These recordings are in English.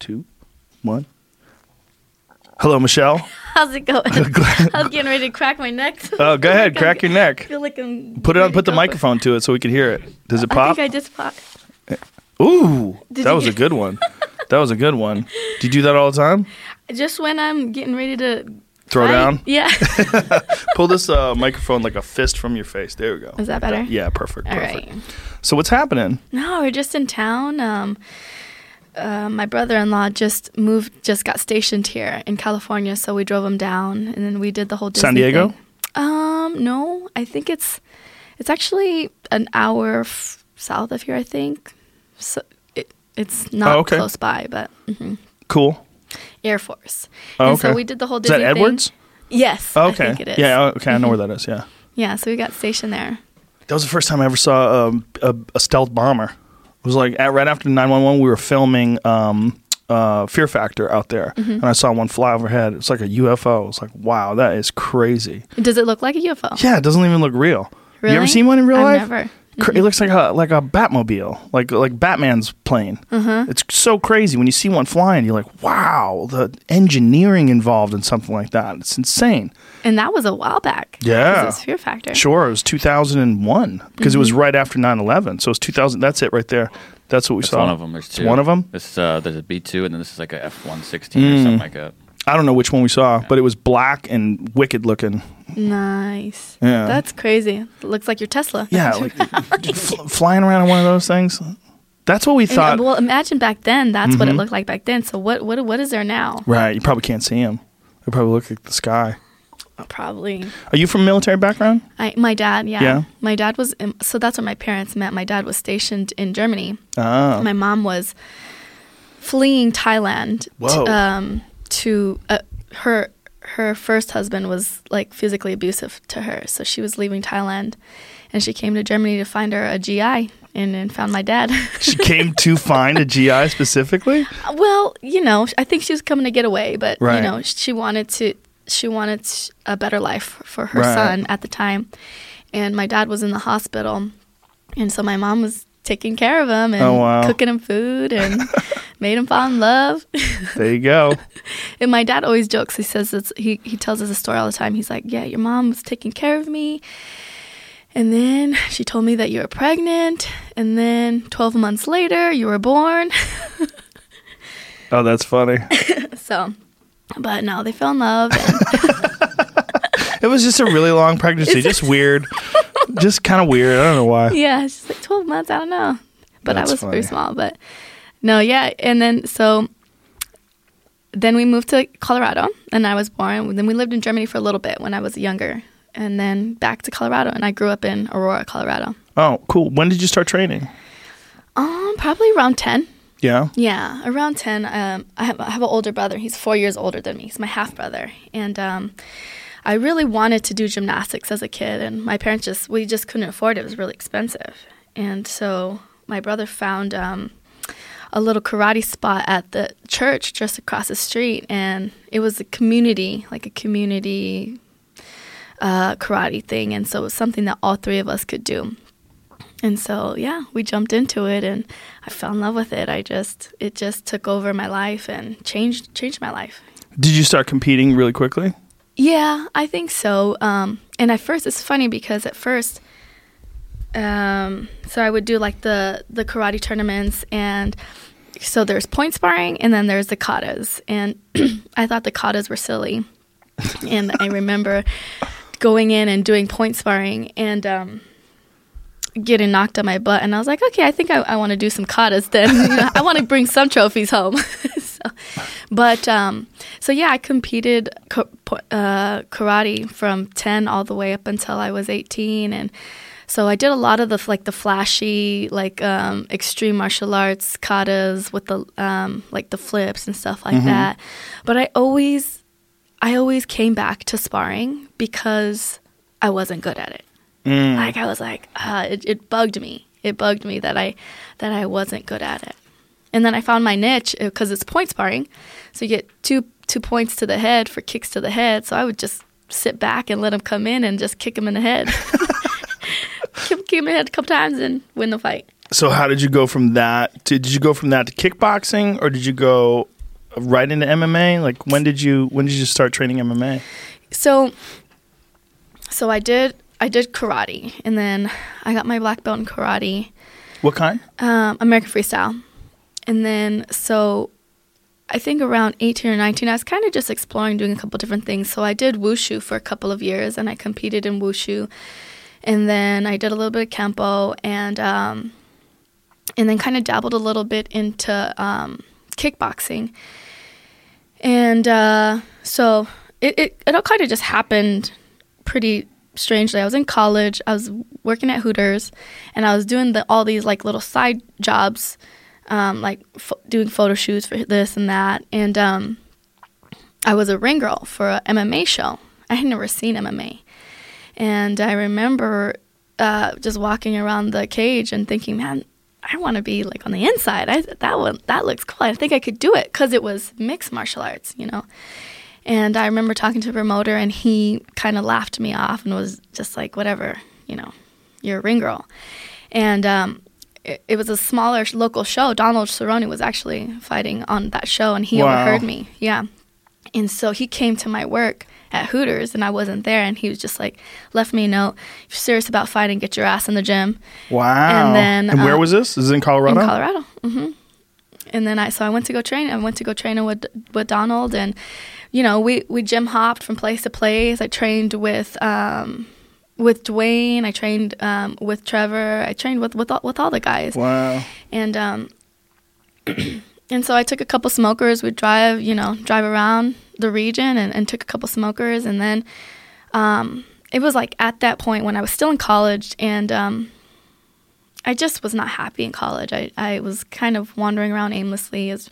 two, one. Hello, Michelle. How's it going? I'm getting ready to crack my neck. Oh, go ahead, Like crack I'm- your I neck. feel like I'm. Put it on. Put the microphone to it so we can hear it. Does it I pop? think I just popped. Ooh, Did that was a good one. That was a good one. Do you do that all the time? Just when I'm getting ready to Throw fight. down. Yeah. Pull this uh, microphone like a fist from your face. There we go. Is that better? Yeah, perfect. All perfect. right. So what's happening? No, we're just in town. Um, uh, my brother-in-law just moved, just got stationed here in California, so we drove him down, and then we did the whole Disney San Diego? thing. Um, no, I think it's it's actually an hour f- south of here. I think so. It, it's not Oh, okay. close by, but mhm. Cool. Air Force. Oh, And so okay. we did the whole Is that Disney thing. Edwards? Yes, Oh, I okay. think it is. Yeah. Okay. I know where that is. Yeah. yeah. So we got stationed there. That was the first time I ever saw um, a, a stealth bomber. It was like at, right after 911, we were filming um, uh, Fear Factor out there, Mm-hmm. and I saw one fly overhead. It's like a UFO. It's like, wow, that is crazy. Does it look like a UFO? Yeah, it doesn't even look real. You ever seen one in real I've life? never. Cra- It looks like a like a Batmobile, like like Batman's plane. Mm-hmm. It's so crazy when you see one flying. You're like, wow, the engineering involved in something like that. It's insane. And that was a while back. Yeah. It was Fear Factor. Sure, it was 2001 because it was Mm-hmm. right after 9/11. So it's 2000. That's it right there. That's what we That's saw. one of them. There's It's two. one of 'em? This uh, there's a B two, and then this is like a F one sixteen Mm. or something like that. I don't know which one we saw, but it was black and wicked looking. Nice. Yeah. That's crazy. It looks like your Tesla. Yeah, like, fl- flying around in one of those things. That's what we thought. Mm-hmm. uh, well, imagine back then. That's what it looked like back then. So what? What? What is there now? right, you probably can't see them. They probably look like the sky. Oh, probably. Are you from military background? I, my dad. Yeah. Yeah? My dad was. So that's where my parents met. My dad was stationed in Germany. Ah, My mom was fleeing Thailand. Whoa. To, um, to uh, her her first husband was like physically abusive to her, so she was leaving Thailand, and she came to Germany to find her a GI, and then found my dad. she came to find a GI specifically. well, you know, I think she was coming to get away, but Right. you know, she wanted to she wanted a better life for her Right. son at the time, and my dad was in the hospital, and so my mom was taking care of him and Oh, wow. cooking him food and made him fall in love. There you go. And my dad always jokes. He says it's, he he tells us a story all the time. He's like, "Yeah, your mom was taking care of me, and then she told me that you were pregnant, and then 12 months later you were born." Oh, that's funny. so, but no, they fell in love. And It was just a really long pregnancy. just weird. Just kind of weird. I don't know why. yeah, it's just like 12 months. I don't know, but That's I was funny. very small. But no, yeah, and then so. Then we moved to Colorado, and I was born. Then we lived in Germany for a little bit when I was younger, and then back to Colorado. And I grew up in Aurora, Colorado. Oh, cool. When did you start training? Um, probably around ten. Yeah. Yeah, around ten. Um, I have I have an older brother. He's four years older than me. He's my half brother, and um, I really wanted to do gymnastics as a kid, and my parents just we just couldn't afford it. It was really expensive, and so my brother found um, a little karate spot at the church just across the street, and it was a community, like a community uh, karate thing, and so it was something that all three of us could do. And so, yeah, we jumped into it and I fell in love with it. I just it just took over my life and changed changed my life. Did you start competing really quickly? Yeah, I think so. Um, and at first, it's funny because at first, um, so I would do like the the karate tournaments, and so there's point sparring, and then there's the katas, and I thought the katas were silly, and I remember going in and doing point sparring, and um, getting knocked on my butt, and I was like, okay, I think I, I want to do some katas then. You know, I want to bring some trophies home. so, but um, so yeah, I competed uh, karate from ten all the way up until I was eighteen, and so I did a lot of the like the flashy like um, extreme martial arts katas with the um, like the flips and stuff like that. But I always I always came back to sparring because I wasn't good at it. Like I was like, uh, it, it bugged me. It bugged me that I that I wasn't good at it. And then I found my niche because it's point sparring, so you get two two points to the head for kicks to the head. So I would just sit back and let him come in and just kick him in the head, kick, kick him in the head a couple times and win the fight. So how did you go from that? To, did you go from that to kickboxing, or did you go right into MMA? Like when did you when did you start training MMA? So, so I did I did karate, and then I got my black belt in karate, What kind? um, American freestyle, and then so I think around 18 or 19, I was kind of just exploring doing a couple different things. So I did wushu for a couple of years, and I competed in wushu, and then I did a little bit of kempo, and um, and then kind of dabbled a little bit into um, kickboxing, and uh, so it, it it all kind of just happened pretty strangely. I was in college, I was working at Hooters, and I was doing the, all these like little side jobs um, like ph- doing photo shoots for this and that. And um, I was a ring girl for an MMA show. I had never seen MMA, and I remember uh, just walking around the cage and thinking, "Man, I want to be like on the inside. I, that one that looks cool. I think I could do it because it was mixed martial arts, you know." And I remember talking to a promoter, and he kind of laughed me off and was just like, "Whatever, you know, you're a ring girl." And um, it, it was a smaller local show. Donald Cerrone was actually fighting on that show, and he Wow. overheard me. Yeah, and so he came to my work at Hooters, and I wasn't there, and he was just like, left me a note. If you're serious about fighting, get your ass in the gym Wow. And then, and where uh, was this? This is in Colorado. in Colorado. hmm And then I so I went to go train. I went to go training with with Donald, and you know we we gym hopped from place to place. I trained with um, with Duane. I trained um, with Trevor. I trained with with all, with all the guys, Wow. and um, and so I took a couple smokers. We'd drive, you know, drive around the region and, and took a couple smokers, and then um, it was like at that point when I was still in college, and um, I just was not happy in college. I, I was kind of wandering around aimlessly. I was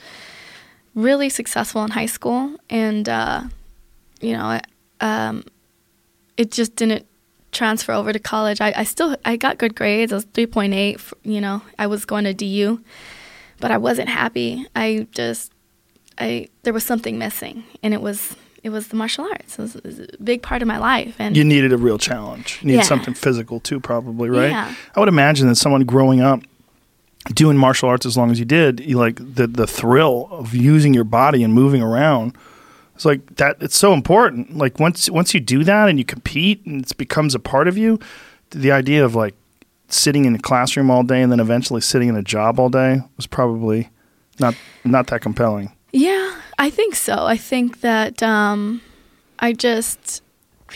really successful in high school, and uh, you know, I- um, it just didn't transfer over to college. I, I still I got good grades. I was three point eight. You know, I was going to DU, but I wasn't happy. I just I there was something missing, and it was it was the martial arts. It was, it was a big part of my life, and You needed a real challenge. You needed Yeah. something physical too, probably, right? Yeah. I would imagine that someone growing up doing martial arts as long as you did, you like the the thrill of using your body and moving around. It's like that. It's so important. Like once once you do that and you compete and it becomes a part of you, the idea of like sitting in a classroom all day and then eventually sitting in a job all day was probably not not that compelling. Yeah, I think so. I think that um, I just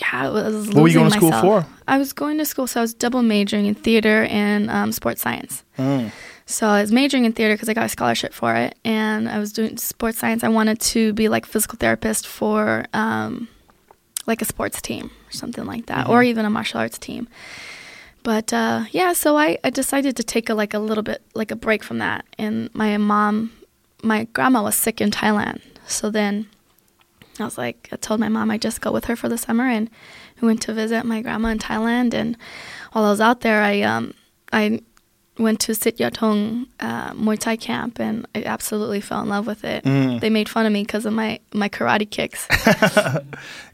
yeah, I was What were you going to school myself. for? I was going to school, so I was double majoring in theater and um, sports science. Mm. So I was majoring in theater because I got a scholarship for it, and I was doing sports science. I wanted to be like physical therapist for um, like a sports team or something like that, or even a martial arts team. But uh, yeah, so I, I decided to take a like a little bit like a break from that. And my mom, my grandma was sick in Thailand, so then I was like, I told my mom I'd just go with her for the summer, and we went to visit my grandma in Thailand. And while I was out there, I um I went to Sityodtong uh, Muay Thai camp, and I absolutely fell in love with it. Mm. They made fun of me because of my my karate kicks.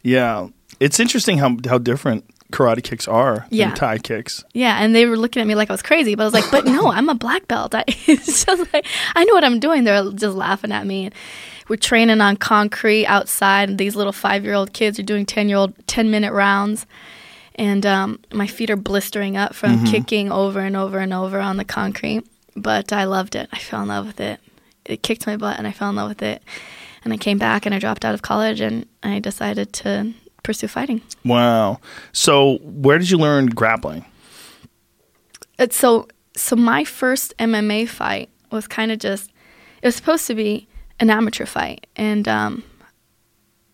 Yeah, it's interesting how how different karate kicks are Yeah. Thai kicks. Yeah, and they were looking at me like I was crazy, but I was like, "But no, I'm a black belt. I, it's just like I know what I'm doing." They're just laughing at me. And we're training on concrete outside, and these little five year old kids are doing ten year old ten minute rounds, and um, my feet are blistering up from kicking over and over and over on the concrete. But I loved it. I fell in love with it. It kicked my butt, and I fell in love with it. And I came back, and I dropped out of college, and I decided to pursue fighting. Wow. So where did you learn grappling? it's so so my first MMA fight was kind of just it was supposed to be an amateur fight and um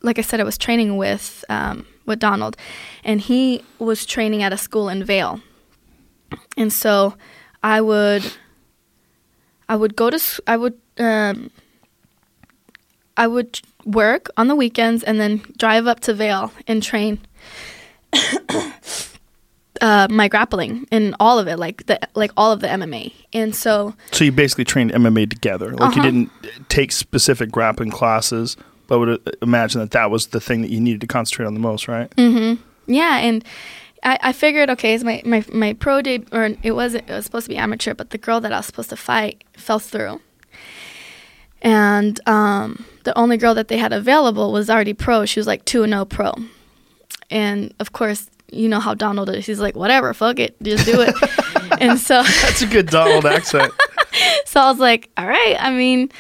like I said I was training with um with Donald and he was training at a school in Vail. And so I would I would go to I would um I would work on the weekends and then drive up to Vail and train uh, my grappling and all of it, like the like all of the MMA. And so So you basically trained MMA together. Like you Uh-huh. didn't take specific grappling classes, but I would uh, imagine that that was the thing that you needed to concentrate on the most, right? Mm-hmm. yeah, and I, I figured okay, it's my, my my pro day or it wasn't, it was supposed to be amateur, but the girl that I was supposed to fight fell through. And um, the only girl that they had available was already pro. She was like two and no pro. And of course, you know how Donald is. He's like, whatever, fuck it, just do it. and so That's a good Donald accent. so I was like, all right. I mean,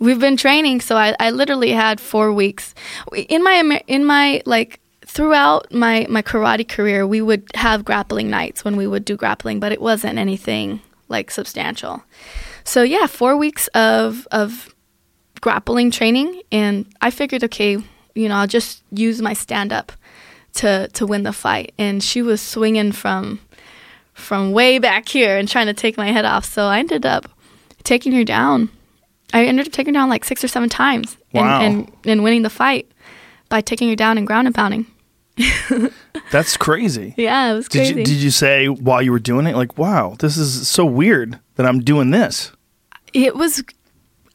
we've been training, so I, I literally had four weeks in my in my like throughout my my karate career. We would have grappling nights when we would do grappling, but it wasn't anything like substantial. So yeah, four weeks of of grappling training, and I figured, okay, you know, I'll just use my stand up to to win the fight. And she was swinging from from way back here and trying to take my head off. So I ended up taking her down. I ended up taking her down like six or seven times Wow. and, and, and winning the fight by taking her down and ground and pounding. That's crazy. Yeah, it was Did crazy. you, did you say while you were doing it, like, wow, this is so weird that I'm doing this? it was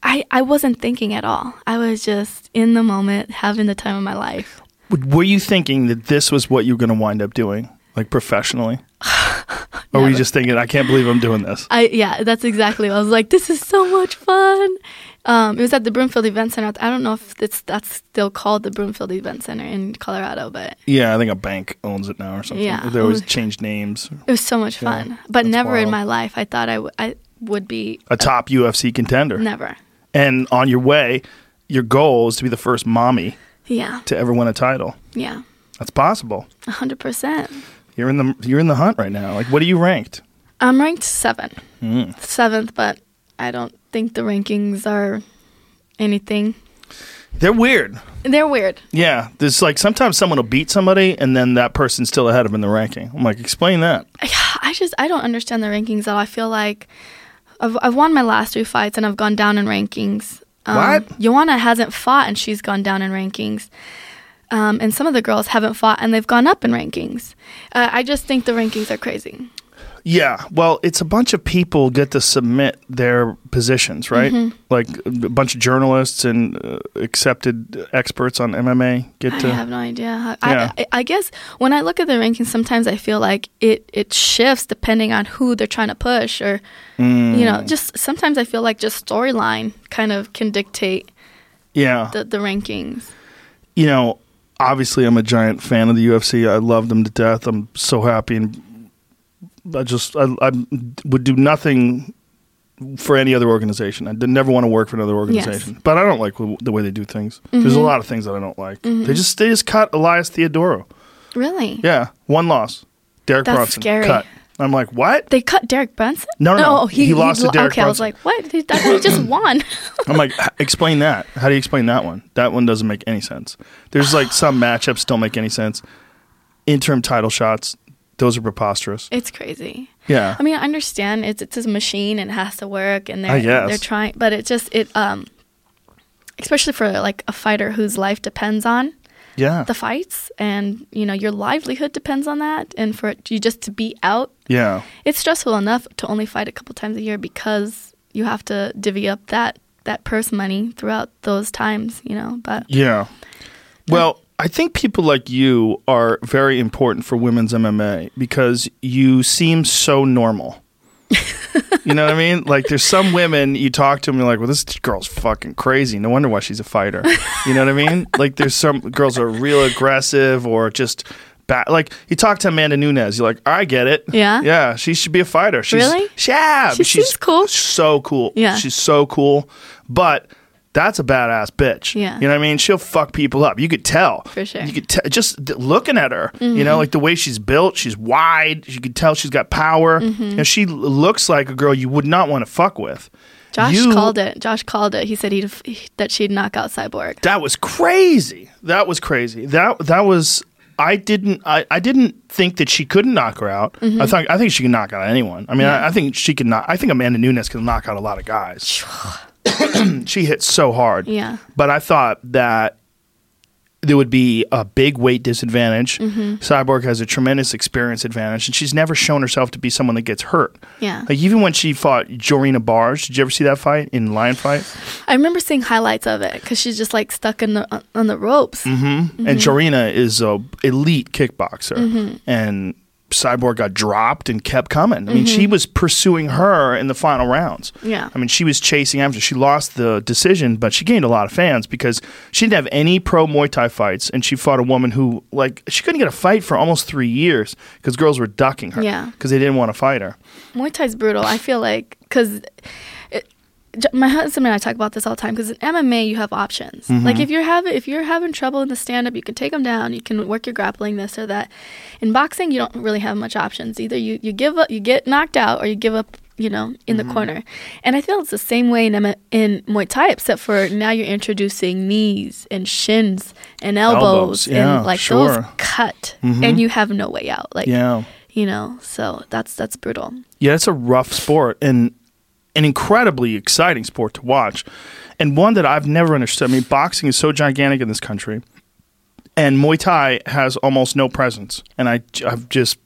I, I wasn't thinking at all. I was just in the moment, having the time of my life. Were you thinking that this was what you were going to wind up doing, like professionally? or were you just thinking, I can't believe I'm doing this? I yeah, that's exactly. What I was like, this is so much fun. Um, it was at the Broomfield Event Center. I don't know if it's that's still called the Broomfield Event Center in Colorado, but Yeah, I think a bank owns it now or something. Yeah. They always change names. it was so much Yeah, fun. but never in my life I thought I, w- I would be A top UFC contender. never. And on your way, your goal is to be the first mommy Yeah, to ever win a title. yeah, That's possible. a hundred percent. You're in the you're in the hunt right now. Like, what are you ranked? I'm ranked seven, Hmm. seventh, but I don't think the rankings are anything. They're weird. They're weird. Yeah, there's like sometimes someone will beat somebody and then that person's still ahead of them in the ranking. I'm like, explain that. I just I don't understand the rankings at all. I feel like I've I've won my last three fights and I've gone down in rankings. Um, What? Joanna hasn't fought and she's gone down in rankings. Um, and some of the girls haven't fought and they've gone up in rankings. Uh, I just think the rankings are crazy. Yeah, well, it's a bunch of people get to submit their positions, right? Mm-hmm. Like a bunch of journalists and uh, accepted experts on MMA get I to. I have no idea. How, Yeah. I, I, I guess when I look at the rankings, sometimes I feel like it, it shifts depending on who they're trying to push, or you know, Mm. just sometimes I feel like just storyline kind of can dictate yeah, the, the rankings. you know, obviously, I'm a giant fan of the UFC. I love them to death. I'm so happy, and I just I, I would do nothing for any other organization. I did never want to work for another organization, but I don't like w- the way they do things. There's Mm-hmm. a lot of things that I don't like. They just they just cut Elias Theodorou. Really? Yeah, one loss. Derek That's Brunson scary. cut. I'm like, what? They cut Derek Brunson? No, no, no. he, He lost to Derek Okay, I was like, what? He, he just won. I'm like, explain that. How do you explain that one? That one doesn't make any sense. There's like some matchups don't make any sense. Interim title shots, those are preposterous. it's crazy. Yeah. I mean, I understand it's it's a machine and it has to work, and they're they're trying, but it just it um, especially for like a fighter whose life depends on yeah. the fights, and you know your livelihood depends on that, and for you just to be out, yeah. it's stressful enough to only fight a couple times a year because you have to divvy up that that purse money throughout those times, you know. But Yeah. Well, I think people like you are very important for women's MMA because you seem so normal. you know what I mean? Like, there's some women you talk to them, you're like, well, this girl's fucking crazy. No wonder why she's a fighter. You know what I mean? like, there's some girls are real aggressive or just bad. Like, you talk to Amanda Nunes, you're like, I get it. Yeah? Yeah, she should be a fighter. She's, Really? Yeah. She she's cool. So cool. Yeah. She's so cool. But that's a badass bitch. Yeah. You know what I mean? She'll fuck people up. You could tell. For sure. Mm-hmm. You could tell just looking at her. You know, like the way she's built. She's wide. You could tell she's got power. Mm-hmm. And she l- looks like a girl you would not want to fuck with. Josh You- called it. Josh called it. He said he'd that she'd knock out Cyborg. That was crazy. That was crazy. That that was. I didn't. I, I didn't think that she couldn't knock her out. Mm-hmm. I thought. I think she can knock out anyone. I mean, I, I think she can knock. I think Amanda Nunes can knock out a lot of guys. she hits so hard. Yeah. But I thought that there would be a big weight disadvantage. Mm-hmm. Cyborg has a tremendous experience advantage, and she's never shown herself to be someone that gets hurt. Yeah. Like even when she fought Jorina Baars, did you ever see that fight in Lion Fight? I remember seeing highlights of it because she's just like stuck in the on the ropes. Mm-hmm. And Jorina is a elite kickboxer, Mm-hmm. and Cyborg got dropped and kept coming. I mean, Mm-hmm. she was pursuing her in the final rounds. Yeah. I mean, she was chasing after. She lost the decision, but she gained a lot of fans because she didn't have any pro Muay Thai fights, and she fought a woman who, like, she couldn't get a fight for almost three years because girls were ducking her. Yeah. Because they didn't want to fight her. Muay Thai's brutal. I feel like because my husband and I talk about this all the time. Because in MMA, you have options. Mm-hmm. Like if you're having if you're having trouble in the stand up, you can take them down. You can work your grappling, this or that. In boxing, you don't really have much options. Either you you give up, you get knocked out, or you give up. You know, in Mm-hmm. the corner, and I feel it's the same way in M- in Muay Thai, except for now you're introducing knees and shins and elbows, Elbows, yeah, and like sure. those cut, Mhm. and you have no way out. Like Yeah. you know, so that's that's brutal. Yeah, it's a rough sport and an incredibly exciting sport to watch, and one that I've never understood. I mean, boxing is so gigantic in this country, and Muay Thai has almost no presence, and I, I've just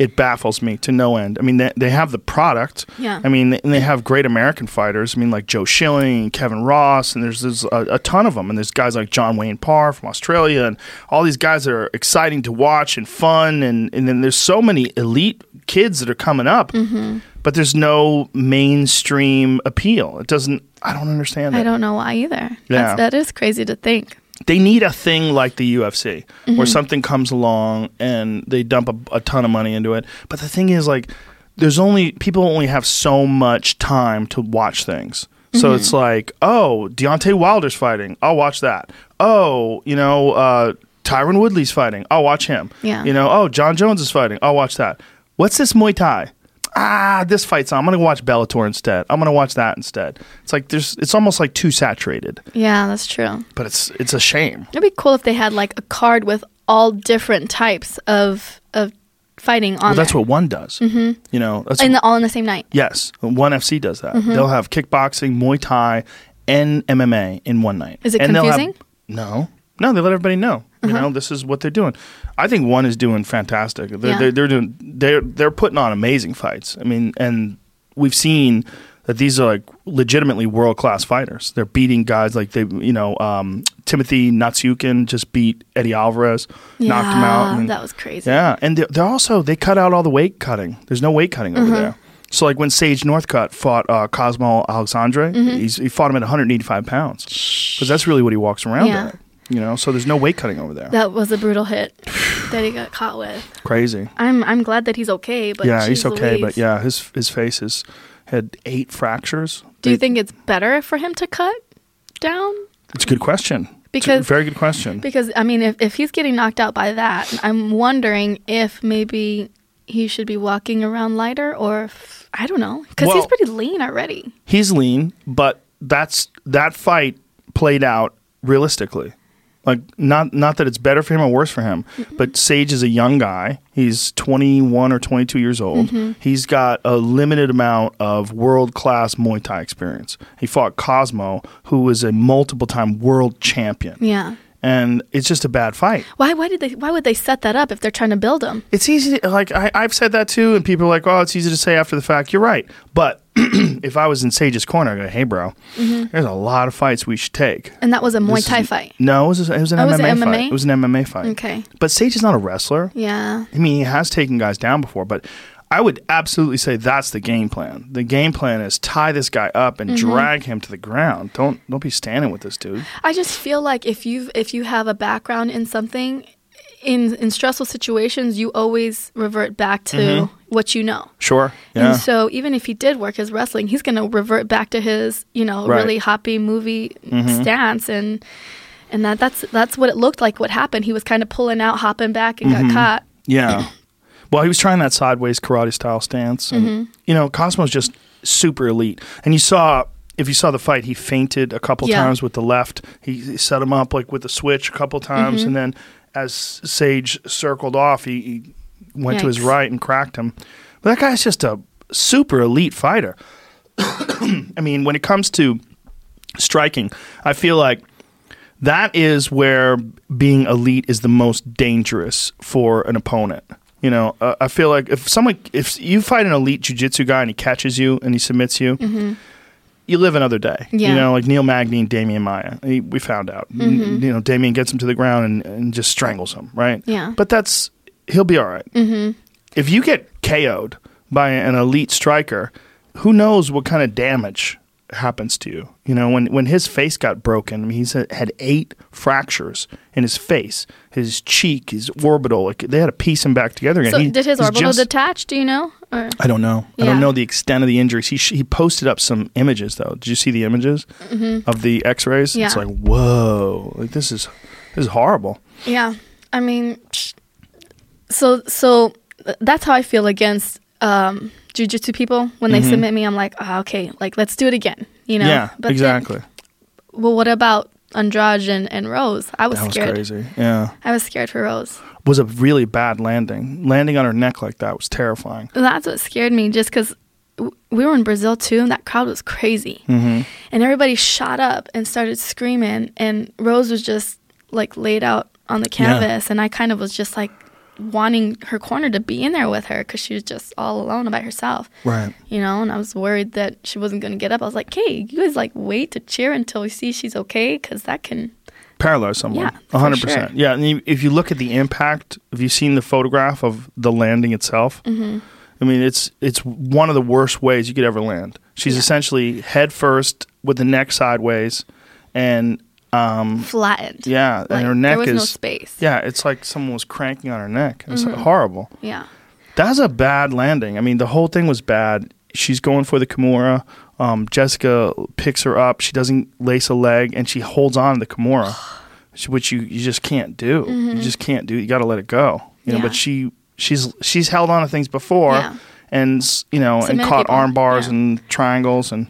it baffles me to no end. I mean, they, they have the product. Yeah. I mean, and they have great American fighters. I mean, like Joe Schilling and Kevin Ross, and there's, there's a, a ton of them. And there's guys like John Wayne Parr from Australia, and all these guys that are exciting to watch and fun. And, and then there's so many elite kids that are coming up, Mm-hmm. but there's no mainstream appeal. It doesn't, I don't understand I don't know why either. Yeah. That's, that is crazy to think. They need a thing like the UFC Mm-hmm. where something comes along and they dump a, a ton of money into it. But the thing is, like, there's only people only have so much time to watch things. So Mm-hmm. it's like, oh, Deontay Wilder's fighting. I'll watch that. Oh, you know, uh, Tyron Woodley's fighting. I'll watch him. Yeah. You know, oh, Jon Jones is fighting. I'll watch that. What's this Muay Thai? Ah, this fight's on. I'm gonna watch Bellator instead. I'm gonna watch that instead. It's like there's. It's almost like too saturated. Yeah, that's true. But it's it's a shame. It'd be cool if they had like a card with all different types of of fighting on Well, that's there. what one does. Mm-hmm. You know, that's and the, all in the same night. yes. One FC does Mm-hmm. that. They'll have kickboxing, Muay Thai, and MMA in one night. Is it And they'll have- confusing? no, no. They let everybody know. You know, this is what they're doing. I think one is doing fantastic. They're, Yeah. they're, they're doing. They're they're putting on amazing fights. I mean, and we've seen that these are like legitimately world class fighters. They're beating guys like they, you know, um, Timofey Nastyukhin just beat Eddie Alvarez, knocked him out. Yeah, and- that was crazy. yeah, and they're, they're also they cut out all the weight cutting. There's no weight cutting Mm-hmm. over there. So like when Sage Northcutt fought uh, Cosmo Alexandre, Mm-hmm. he's, he fought him at 185 pounds because that's really what he walks around Yeah. at. You know, so there's no weight cutting over there. That was a brutal hit that he got caught with. Crazy. I'm I'm glad that he's okay, but yeah, he's okay, Louise. but yeah, his his face has had eight fractures. Do you think it's better for him to cut down? it's a good question? Because- very good question. Because I mean, if if he's getting knocked out by that, I'm wondering if maybe he should be walking around lighter, or if, I don't know, because he's pretty lean already. he's lean, but that's that fight played out realistically. Like not not that it's better for him or worse for him, but Sage is a young guy. He's 21 or 22 years old. Mm-hmm. He's got a limited amount of world-class Muay Thai experience. He fought Cosmo, who was a multiple-time world champion. Yeah. And it's just a bad fight. Why? Why did they? Why would they set that up if they're trying to build him? It's easy, to, like I, I've said that too, and people are like, "Oh, it's easy to say after the fact." You're right, but if I was in Sage's corner, I'd go, "Hey, bro, there's a lot of fights we should take." And that was a Mm-hmm. Muay This Thai is- fight. No, it was, a, it was an Oh, MMA, was it fight. It was an MMA fight. Okay. But Sage is not a wrestler. Yeah. I mean, he has taken guys down before, but I would absolutely say that's the game plan. The game plan is tie this guy up and Mm-hmm. drag him to the ground. Don't don't be standing with this dude. I just feel like if you if you have a background in something, in in stressful situations, you always revert back to what you know. Sure. Yeah. And so even if he did work his wrestling, he's going to revert back to his, you know, Right. really hoppy movie Mm-hmm. stance and and that that's that's what it looked like what happened. He was kind of pulling out, hopping back and Mm-hmm. got caught. Yeah. Well, he was trying that sideways karate style stance, and Mm-hmm. you know, Cosmo's just super elite. And you saw if you saw the fight, he feinted a couple Yeah. times with the left. He, he set him up like with the switch a couple times, Mm-hmm. and then as Sage circled off, he, he went to his right and cracked him. But that guy's just a super elite fighter. I mean, when it comes to striking, I feel like that is where being elite is the most dangerous for an opponent. You know, uh, I feel like if someone, if you fight an elite jujitsu guy and he catches you and he submits you, mm-hmm. you live another day. You know, like Neil Magny and Demian Maia. He, we found out. N- mm-hmm. You know, Demian gets him to the ground and, and just strangles him, right? Yeah. But that's, he'll be all right. Mm-hmm. If you get KO'd by an elite striker, who knows what kind of damage happens to you? You know, when, when his face got broken, I mean, he's had, eight fractures in his face, his cheek, his orbital. Like, they had to piece him back together again. So He- did his orbital just- detach? Do you know? Or I don't know. I don't know the extent of the injuries. He sh- he posted up some images though. Did you see the images of the X-rays? Yeah. It's Mm-hmm. Like whoa, like this is this is horrible. Yeah, I mean, so so that's how I feel against um, jujitsu people when they submit me. I'm like, oh, okay, like let's do it again. You know? Mm-hmm. yeah, But then- exactly. well, what about Andrade and, and Rose? I was that was scared. crazy. Yeah, I was scared for Rose. was a really bad landing. Landing on her neck like that was terrifying. That's what scared me, just because we were in Brazil too, and that crowd was crazy, Mm-hmm. and everybody shot up and started screaming, and Rose was just like laid out on the canvas, and I kind of was just like wanting her corner to be in there with her because she was just all alone by herself. Right. you know, and I was worried that she wasn't going to get up. I was like, "Hey, you guys like wait to cheer until we see she's okay, because that can." Paralyze someone. Yeah, A for hundred sure. percent. Yeah, and you- if you look at the impact, have you seen the photograph of the landing itself? Mm-hmm. I mean, it's it's one of the worst ways you could ever land. She's Yeah. essentially head first with the neck sideways, and um, Flattened. yeah, Like, and her neck there was is no space. yeah, it's like someone was cranking on her neck. It's Mm-hmm. horrible. Yeah. That's a bad landing. I mean, the whole thing was bad. She's going for the Kimura. Um, Jessica picks her up. She doesn't lace a leg, and she holds on to the Kimura, which- you, you just can't do. You just can't do. You got to let it go. You know. Mm-hmm. Yeah. But she she's she's held on to things before, Yeah. and you know, and caught people. arm bars Yeah. and triangles, and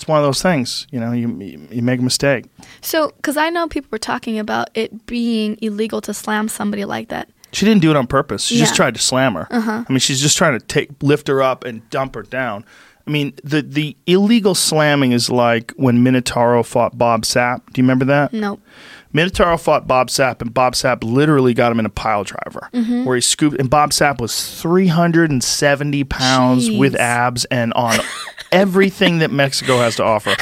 it's one of those things. You know, you you, make a mistake. So, because I know people were talking about it being illegal to slam somebody like that. She didn't do it on purpose. She just Yeah. Uh-huh. tried to slam her. I mean, she's just trying to take lift her up and dump her down. I mean, the the illegal slamming is like when Minotauro fought Bob Sapp. Do you remember that? Nope. Minotauro fought Bob Sapp, and Bob Sapp literally got him in a pile driver Mm-hmm. where he scooped. And Bob Sapp was 370 pounds with abs and on everything that Mexico has to offer.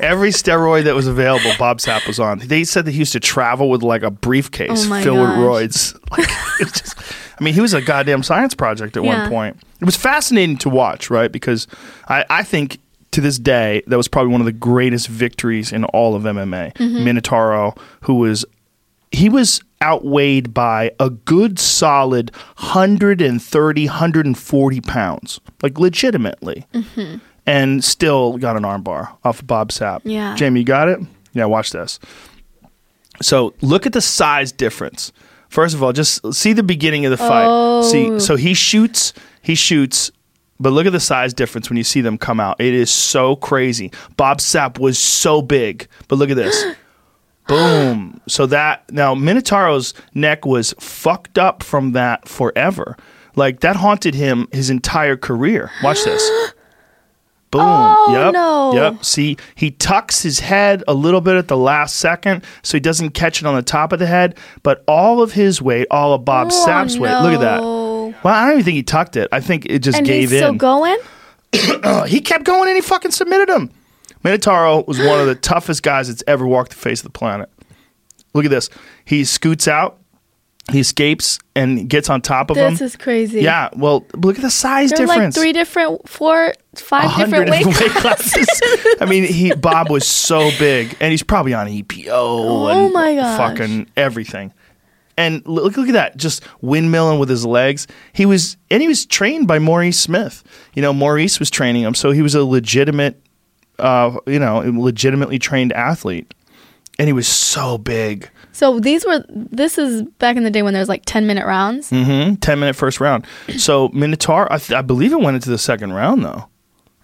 Every steroid that was available, Bob Sapp was on. They said that he used to travel with like a briefcase Oh filled gosh. with roids. Like, just, I mean, he was a goddamn science project at Yeah. one point. It was fascinating to watch, right? Because I, I think to this day, that was probably one of the greatest victories in all of MMA. Mm-hmm. Minotauro, who was he was outweighed by a good solid 130 140 pounds like legitimately and still got an armbar off of bob sapp Yeah. jamie you got it yeah watch this so look at the size difference first of all just see the beginning of the fight Oh. see so he shoots he shoots but look at the size difference when you see them come out it is so crazy bob sapp was so big but look at this Boom. So that now Minotauro's neck was fucked up from that forever. Like that haunted him his entire career. Watch this. Boom. Oh, yep. no. Yep. See, he tucks his head a little bit at the last second so he doesn't catch it on the top of the head, but all of his weight, all of Bob Oh, Sapp's weight. Look at that. no. Well, I don't even think he tucked it. I think it just And gave he's in. still going. he kept going and he fucking submitted him. Minotauro was one of the toughest guys that's ever walked the face of the planet. Look at this. He scoots out, he escapes, and gets on top of This him. This is crazy. yeah, well, look at the size difference. like three different, four, five different 100 weight. classes. I mean, he Bob was so big, and he's probably on EPO Oh and my gosh. fucking everything. And look, look at that, just windmilling with his legs. He was, and he was trained by Maurice Smith. You know, Maurice was training him, so he was a legitimate, uh, you know, legitimately trained athlete. And he was so big. So these were. This is back in the day when there was like ten minute rounds. hmm Ten minute first round. So Minotaur, I, th- I believe it went into the second round though.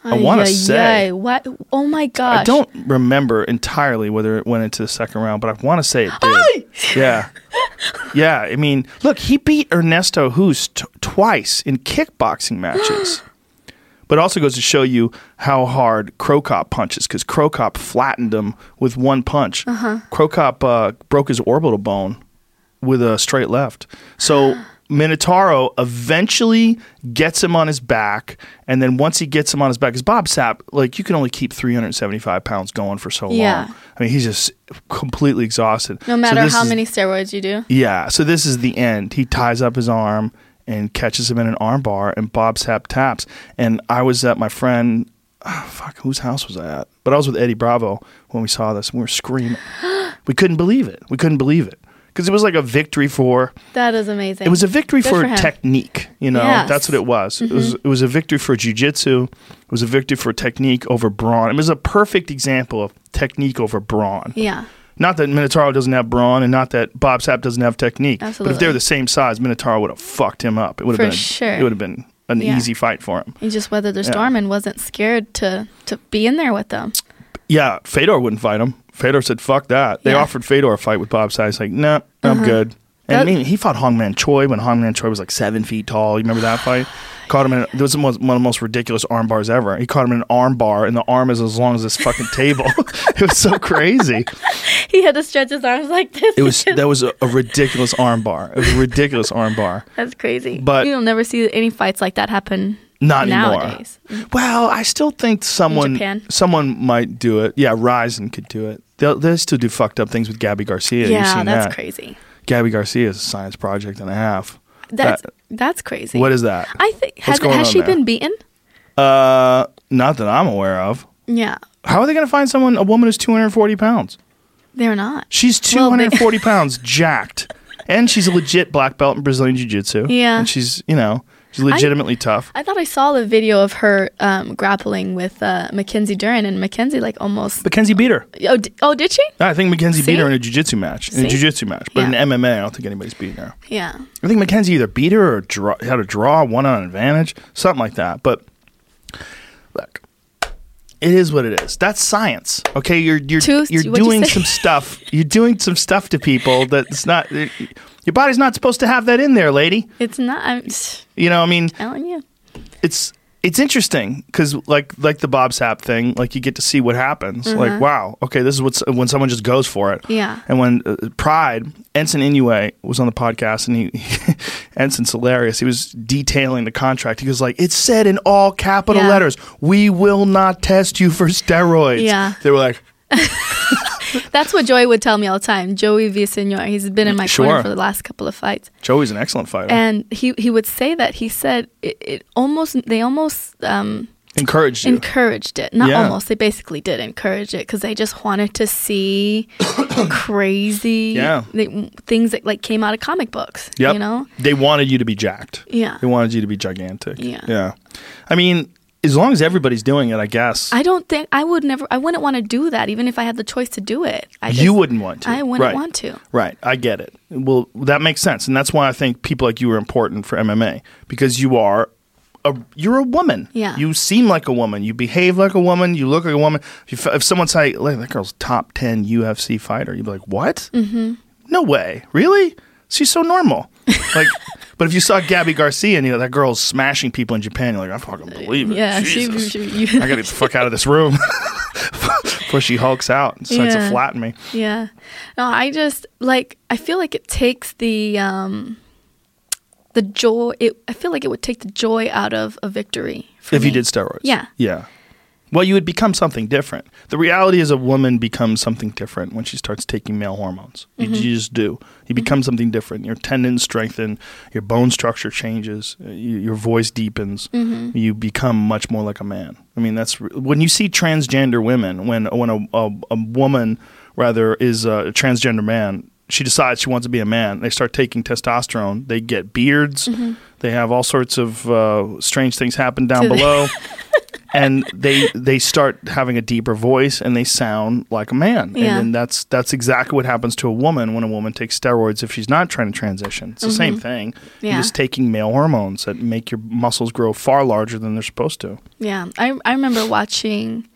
I Ay, ay, say- ay. What? Oh my gosh. I don't remember entirely whether it went into the second round, but I want to say it did. yeah. Yeah. I mean, look, he beat Ernesto Hoost t- twice in kickboxing matches. But it also goes to show you how hard Cro Cop punches because Cro Cop flattened him with one punch. Uh-huh. Cro Cop uh, broke his orbital bone with a straight left. So Minotauro eventually gets him on his back, and then once he gets him on his back, because Bob Sapp, like you can only keep 375 pounds going for so Yeah. long. I mean, he's just completely exhausted. No matter this how is- many steroids you do. yeah, so this is the end. He ties up his arm and catches him in an armbar, and Bob Sapp taps. And I was at my friend, ah, fuck, whose house was I at? But I was with Eddie Bravo when we saw this, and we were screaming. we couldn't believe it. We couldn't believe it because it was like a victory for. That is amazing. It was a victory Good for, for technique. You know, Yes. Mm-hmm. that's what it was. It was. It was a victory for jujitsu. It was a victory for technique over brawn. It was a perfect example of technique over brawn. Yeah. Not that Minotauro doesn't have brawn, and not that Bob Sapp doesn't have technique. Absolutely. But if they were the same size, Minotauro would have fucked him up. It would have For been. sure. It would have been an Yeah. easy fight for him. He just weathered the Yeah. storm and wasn't scared to to be in there with them. Yeah, Fedor wouldn't fight him. Fedor said, "Fuck that." They Yeah. offered Fedor a fight with Bob Sapp. He's like, "No, I'm uh-huh. good." And I mean, he fought Hongman Choi when Hongman Choi was like seven feet tall. You remember that fight? Caught him in. It was one of the most ridiculous arm bars ever. He caught him in an arm bar, and the arm is as long as this fucking table. it was so crazy. He had to stretch his arms like this. It was that was a, a ridiculous arm bar. It was a ridiculous arm bar. That's crazy. But- you'll never see any fights like that happen Not anymore. nowadays. Mm. Well, I still think someone someone might do it. Yeah, Rizin could do it. They'll, they still do fucked up things with Gabi Garcia. Yeah, that's that. crazy. Gabi Garcia is a science project and a half. That's That- that's crazy. What is that? I think has has she there? been beaten? Uh, not that I'm aware of. Yeah, How are they going to find someone? A woman who's 240 pounds. they're not. She's Well, they- 240 pounds, jacked, and she's a legit black belt in Brazilian jiu-jitsu. Yeah. and she's you know she's legitimately tough. I thought I saw a video of her um, grappling with uh, Mackenzie Dern, and Mackenzie like almost. Mackenzie beat her. Oh, d- oh, did she? I think Mackenzie beat her in a jiu-jitsu match. In a See? jiu-jitsu match, but Yeah. in MMA, I don't think anybody's beating her. Yeah. I think Mackenzie either beat her or draw, had a draw, one on advantage, something like that. But look, it is what it is. That's science. Okay, you're you're Two- you're what'd you doing some stuff. You're doing some stuff to people that's not. Your body's not supposed to have that in there, lady. It's not. I'm You know, I mean, telling you. it's it's interesting because like like the Bob Sapp thing, like you get to see what happens. Like, wow, okay, this is what's when someone just goes for it. Mm-hmm. Yeah. And when uh, Pride, Enson Inoue was on the podcast, and he Enson's hilarious. He was detailing the contract. He was like, "It said in all capital Yeah. letters, we will not test you for steroids." Yeah. They were like, That's what Joey would tell me all the time. Joey Villasenor. He's been in my Sure. corner for the last couple of fights, "Joey's an excellent fighter." and he he would say that he said it, it almost they almost um, Encouraged you. encouraged it. Not Yeah. almost. They basically did encourage it because they just wanted to see crazy Yeah. they, things that like came out of comic books. Yep. You know. They wanted you to be jacked. Yeah. They wanted you to be gigantic. Yeah. Yeah. I mean, as long as everybody's doing it, I guess. I don't think I would never. I wouldn't want to do that, even if I had the choice to do it. I you wouldn't want to. I wouldn't Right. want to. Right. I get it. Well, that makes sense. And that's why I think people like you are important for MMA because you are a, you're a woman. Yeah. You seem like a woman. You behave like a woman. You look like a woman. If, you, if someone say, like, that girl's top 10 UFC fighter, you'd be like, what? Mm-hmm. No way. Really? She's so normal. like, but if you saw Gabi Garcia and you know, that girl's smashing people in Japan, you're like, I fucking believe it. Yeah, she- Jesus. she- you- I gotta get the fuck out of this room before she hulks out and decides to flatten me. Yeah. No, I just like I feel like it takes the um the joy it I feel like it would take the joy out of a victory. for if you me. did steroids. Yeah. Yeah. Well, you would become something different. The reality is, a woman becomes something different when she starts taking male hormones. You, Mm-hmm. you just do. You become something different. Your tendons strengthen. Your bone structure changes. uh, You, your voice deepens. Mm-hmm. You become much more like a man. I mean, that's when you see transgender women. When when a, a, a woman rather is a transgender man. She decides she wants to be a man. They start taking testosterone. They get beards. Mm-hmm. They have all sorts of uh, strange things happen down below and they they start having a deeper voice and they sound like a man. Yeah. and then that's that's exactly what happens to a woman when a woman takes steroids if she's not trying to transition. It's the same mm-hmm. thing. You're just taking male hormones that make your muscles grow far larger than they're supposed to. Yeah. I I remember watching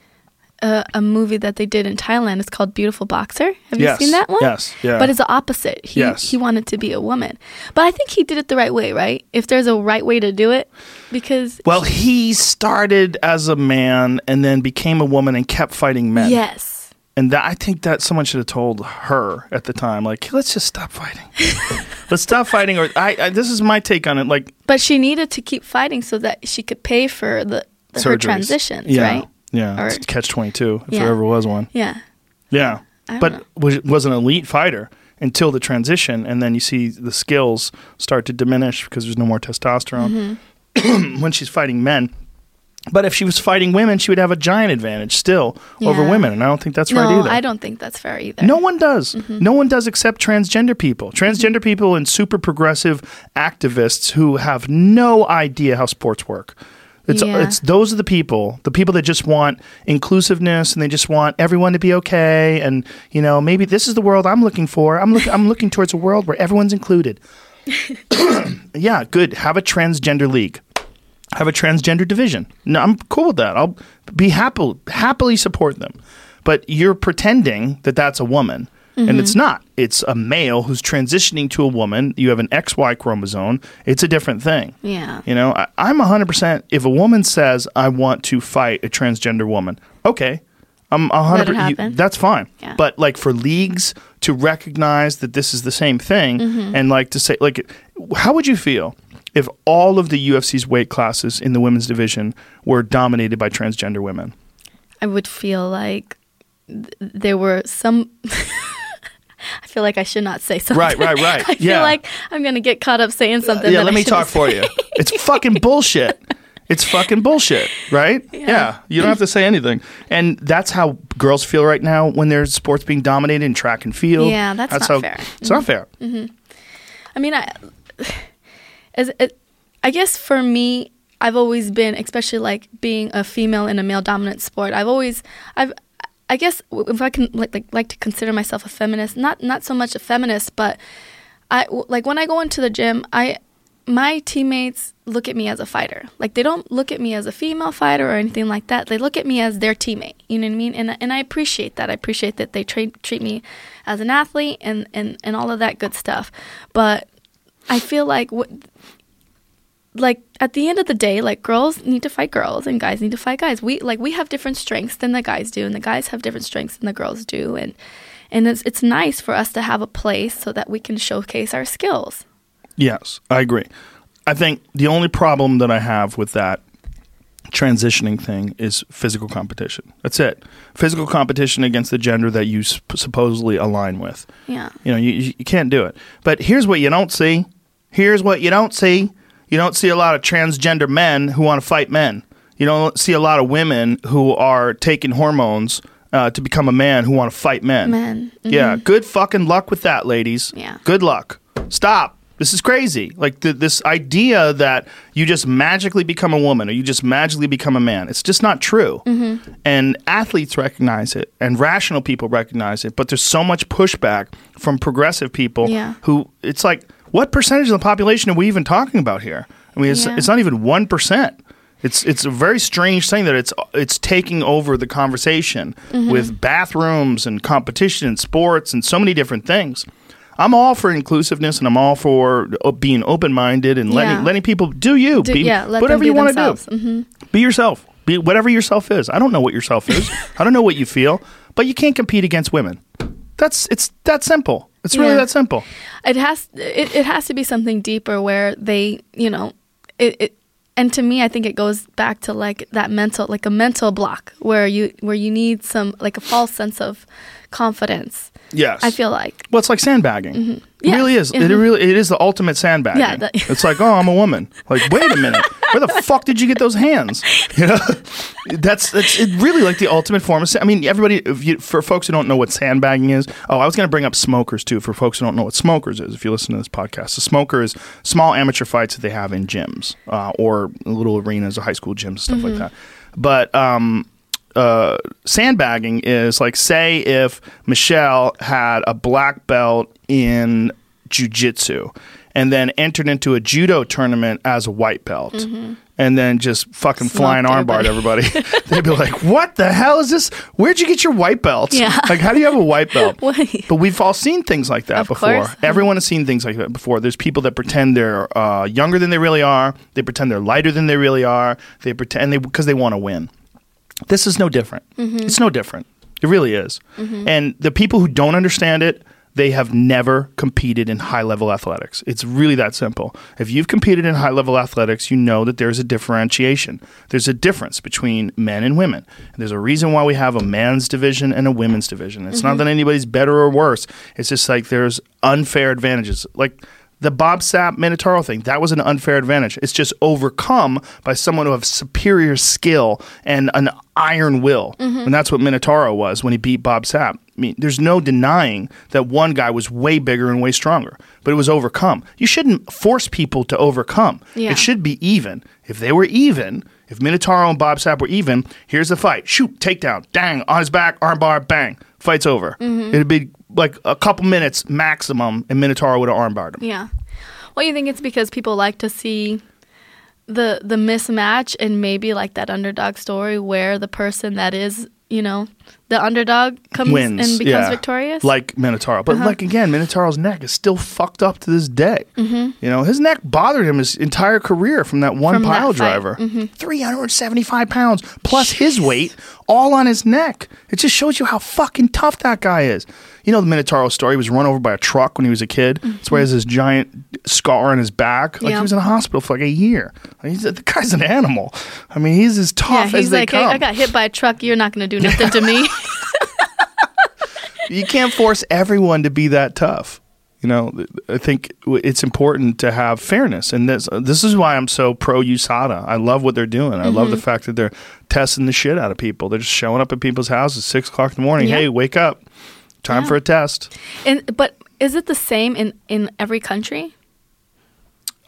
a, a movie that they did in Thailand. It's called Beautiful Boxer. Have Yes. you seen that one? Yes, yeah. But it's the opposite. He Yes. he wanted to be a woman, but I think he did it the right way, right? If there's a right way to do it, because Well, he started as a man and then became a woman and kept fighting men. yes, And that, I think that someone should have told her at the time, like, let's just stop fighting. let's stop fighting. Or I, I, this is my take on it. Like but she needed to keep fighting so that she could pay for the, the her transitions, yeah, right? Yeah, Or- it's catch twenty two if Yeah. there ever was one. Yeah, Yeah, I but know. was, was an elite fighter until the transition, and then you see the skills start to diminish because there's no more testosterone Mm-hmm. when she's fighting men. But if she was fighting women, she would have a giant advantage still over women, and I don't think that's no, right either. I don't think that's fair either. No one does. Mm-hmm. No one does except transgender people. Transgender people and super progressive activists who have no idea how sports work. It's Yeah. it's those are the people, the people that just want inclusiveness and they just want everyone to be okay and you know, maybe this is the world I'm looking for. I'm look, I'm looking towards a world where everyone's included. yeah, good. Have a transgender league. Have a transgender division. No, I'm cool with that. I'll be happy happily support them. But you're pretending that that's a woman. And it's not. It's a male who's transitioning to a woman. You have an XY chromosome. It's a different thing. Yeah. You know, I, I'm 100%. If a woman says, I want to fight a transgender woman, okay. I'm 100 Let it you- That's fine. Yeah. But like for leagues to recognize that this is the same thing Mm-hmm. and like to say, like, how would you feel if all of the UFC's weight classes in the women's division were dominated by transgender women? I would feel like th- there were some. I feel like I should not say something. Right, right, right. I feel Yeah. like I'm gonna get caught up saying something. yeah, let I me talk for you. It's fucking bullshit. It's fucking bullshit, right? Yeah. You don't have to say anything. And that's how girls feel right now when there's sports being dominated in track and field. Yeah, that's not how, fair. Mm-hmm. It's not fair. I mean, I, as it, I guess for me, I've always been, especially like being a female in a male dominant sport. I've always, I've, I guess if I can like, like like to consider myself a feminist, not not so much a feminist, but I like when I go into the gym, I my teammates look at me as a fighter. Like they don't look at me as a female fighter or anything like that. They look at me as their teammate. You know what I mean? And and I appreciate that. I appreciate that they tra- treat me as an athlete and and and all of that good stuff. But I feel like what like at the end of the day, like girls need to fight girls and guys need to fight guys. We like we have different strengths than the guys do, and the guys have different strengths than the girls do, and and it's it's nice for us to have a place so that we can showcase our skills. Yes, I agree. I think the only problem that I have with that transitioning thing is physical competition. That's it. Physical competition against the gender that you sup- supposedly align with. Yeah. You know, you you can't do it. But here's what you don't see. Here's what you don't see. You don't see a lot of transgender men who want to fight men. You don't see a lot of women who are taking hormones uh, to become a man who want to fight men. Men. Mhm. Yeah, good fucking luck with that, ladies. Yeah. Good luck. Stop. This is crazy. Like the, this idea that you just magically become a woman or you just magically become a man. It's just not true. Mm-hmm. And athletes recognize it and rational people recognize it. But there's so much pushback from progressive people Yeah. who it's like, what percentage of the population are we even talking about here? I mean, it's, Yeah. it's not even 1%. It's it's a very strange thing that it's it's taking over the conversation Mm-hmm. with bathrooms and competition and sports and so many different things. I'm all for inclusiveness and I'm all for uh, being open minded and letting Yeah. letting people do you Do- be yeah, whatever you want to do. hmm Be yourself. Be whatever yourself is. I don't know what yourself is. I don't know what you feel, but you can't compete against women. That's it's that simple. It's really Yeah. that simple. It has it, it has to be something deeper where they you know it, it and to me I think it goes back to like that mental like a mental block where you where you need some like a false sense of confidence. Yes. I feel like Well, it's like sandbagging. It really is. It Mhm. really it is the ultimate sandbagging. Yeah, that- it's like, oh, I'm a woman. Like, wait a minute, where the fuck did you get those hands? You know, that's that's it really like the ultimate form of. sa- I mean, everybody. If you, for folks who don't know what sandbagging is, oh, I was going to bring up smokers too. For folks who don't know what smokers is, if you listen to this podcast, a smoker is small amateur fights that they have in gyms uh, or little arenas or high school gyms stuff like that. But um, uh, sandbagging is like say if Michelle had a black belt in jujitsu and then entered into a judo tournament as a white belt. and then just fucking flying armbar armbarred everybody. They'd be like, "What the hell is this? Where'd you get your white belt? Yeah. Like, how do you have a white belt?" But we've all seen things like that Of before. course. Everyone has seen things like that before. There's people that pretend they're uh, younger than they really are. They pretend they're lighter than they really are. They pretend they because they want to win. This is no different. Mm-hmm. It's no different. It really is. Mm-hmm. And the people who don't understand it, they have never competed in high level athletics. It's really that simple. If you've competed in high level athletics, you know that there's a differentiation. There's a difference between men and women. And there's a reason why we have a man's division and a women's division. It's not mm-hmm. that anybody's better or worse. It's just like there's unfair advantages. Like the Bob Sapp Minotauro thing, that was an unfair advantage. It's just overcome by someone who has superior skill and an iron will. Mm-hmm. And that's what Minotauro was when he beat Bob Sapp. I mean, there's no denying that one guy was way bigger and way stronger, but it was overcome. You shouldn't force people to overcome. Yeah. It should be even. If they were even, if Minotauro and Bob Sapp were even, here's the fight. Shoot, takedown, dang, on his back, armbar, bang. Fight's over. Mm-hmm. It'd be like a couple minutes maximum, and Minotauro would have armbarred him. Yeah. Well, you think it's because people like to see the the mismatch and maybe like that underdog story where the person that is, you know, the underdog comes wins and becomes yeah. victorious. Uh-huh. like Minotauro. But like again, Minotauro's neck is still fucked up to this day. Mm-hmm. You know, his neck bothered him his entire career from that one From that pile. Mm-hmm. driver. 375 pounds plus his weight, all on his neck. It just shows you how fucking tough that guy is. You know the Minotauro story. He was run over by a truck when he was a kid. That's why he has this giant scar on his back. Like Mm-hmm. Yeah. he was in a hospital for like a year. Like, he's, the guy's an animal. I mean, he's as yeah, tough as he's they like, come. hey, I got hit by a truck. You're not going to do nothing to me. you can't force everyone to be that tough. You know, I think it's important to have fairness, and this this is why I'm so pro USADA. I love what they're doing. I love the fact that they're testing the shit out of people. They're just showing up at people's houses six o'clock in the morning. Yeah. Hey, wake up! Time Yeah. for a test. and but is it the same in in every country?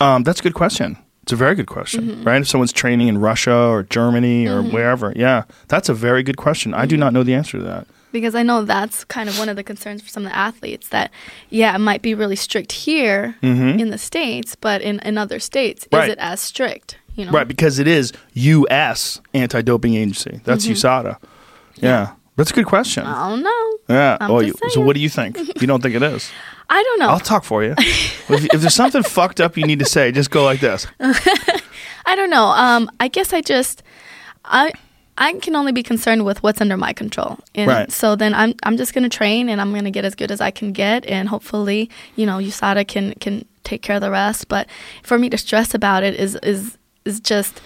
Um, that's a good question. It's a very good question, Mm-hmm. right? If someone's training in Russia or Germany or wherever, yeah, that's a very good question. I do Mm-hmm. not know the answer to that. Because I know that's kind of one of the concerns for some of the athletes that, yeah, it might be really strict here in the States, but in, in other states, Mm-hmm. Right. is it as strict? You know? Right, because it is U.S. anti-doping agency. That's Mm-hmm. USADA. Yeah, that's a good question. I don't know. Yeah. I'm oh, just you, so what do you think? You don't think it is? I don't know. I'll talk for you. if, if there's something fucked up you need to say, just go like this. I don't know. Um, I guess I just, I, I can only be concerned with what's under my control, and Right. so then I'm, I'm just gonna train and I'm gonna get as good as I can get, and hopefully, you know, USADA can can take care of the rest. But for me to stress about it is is is just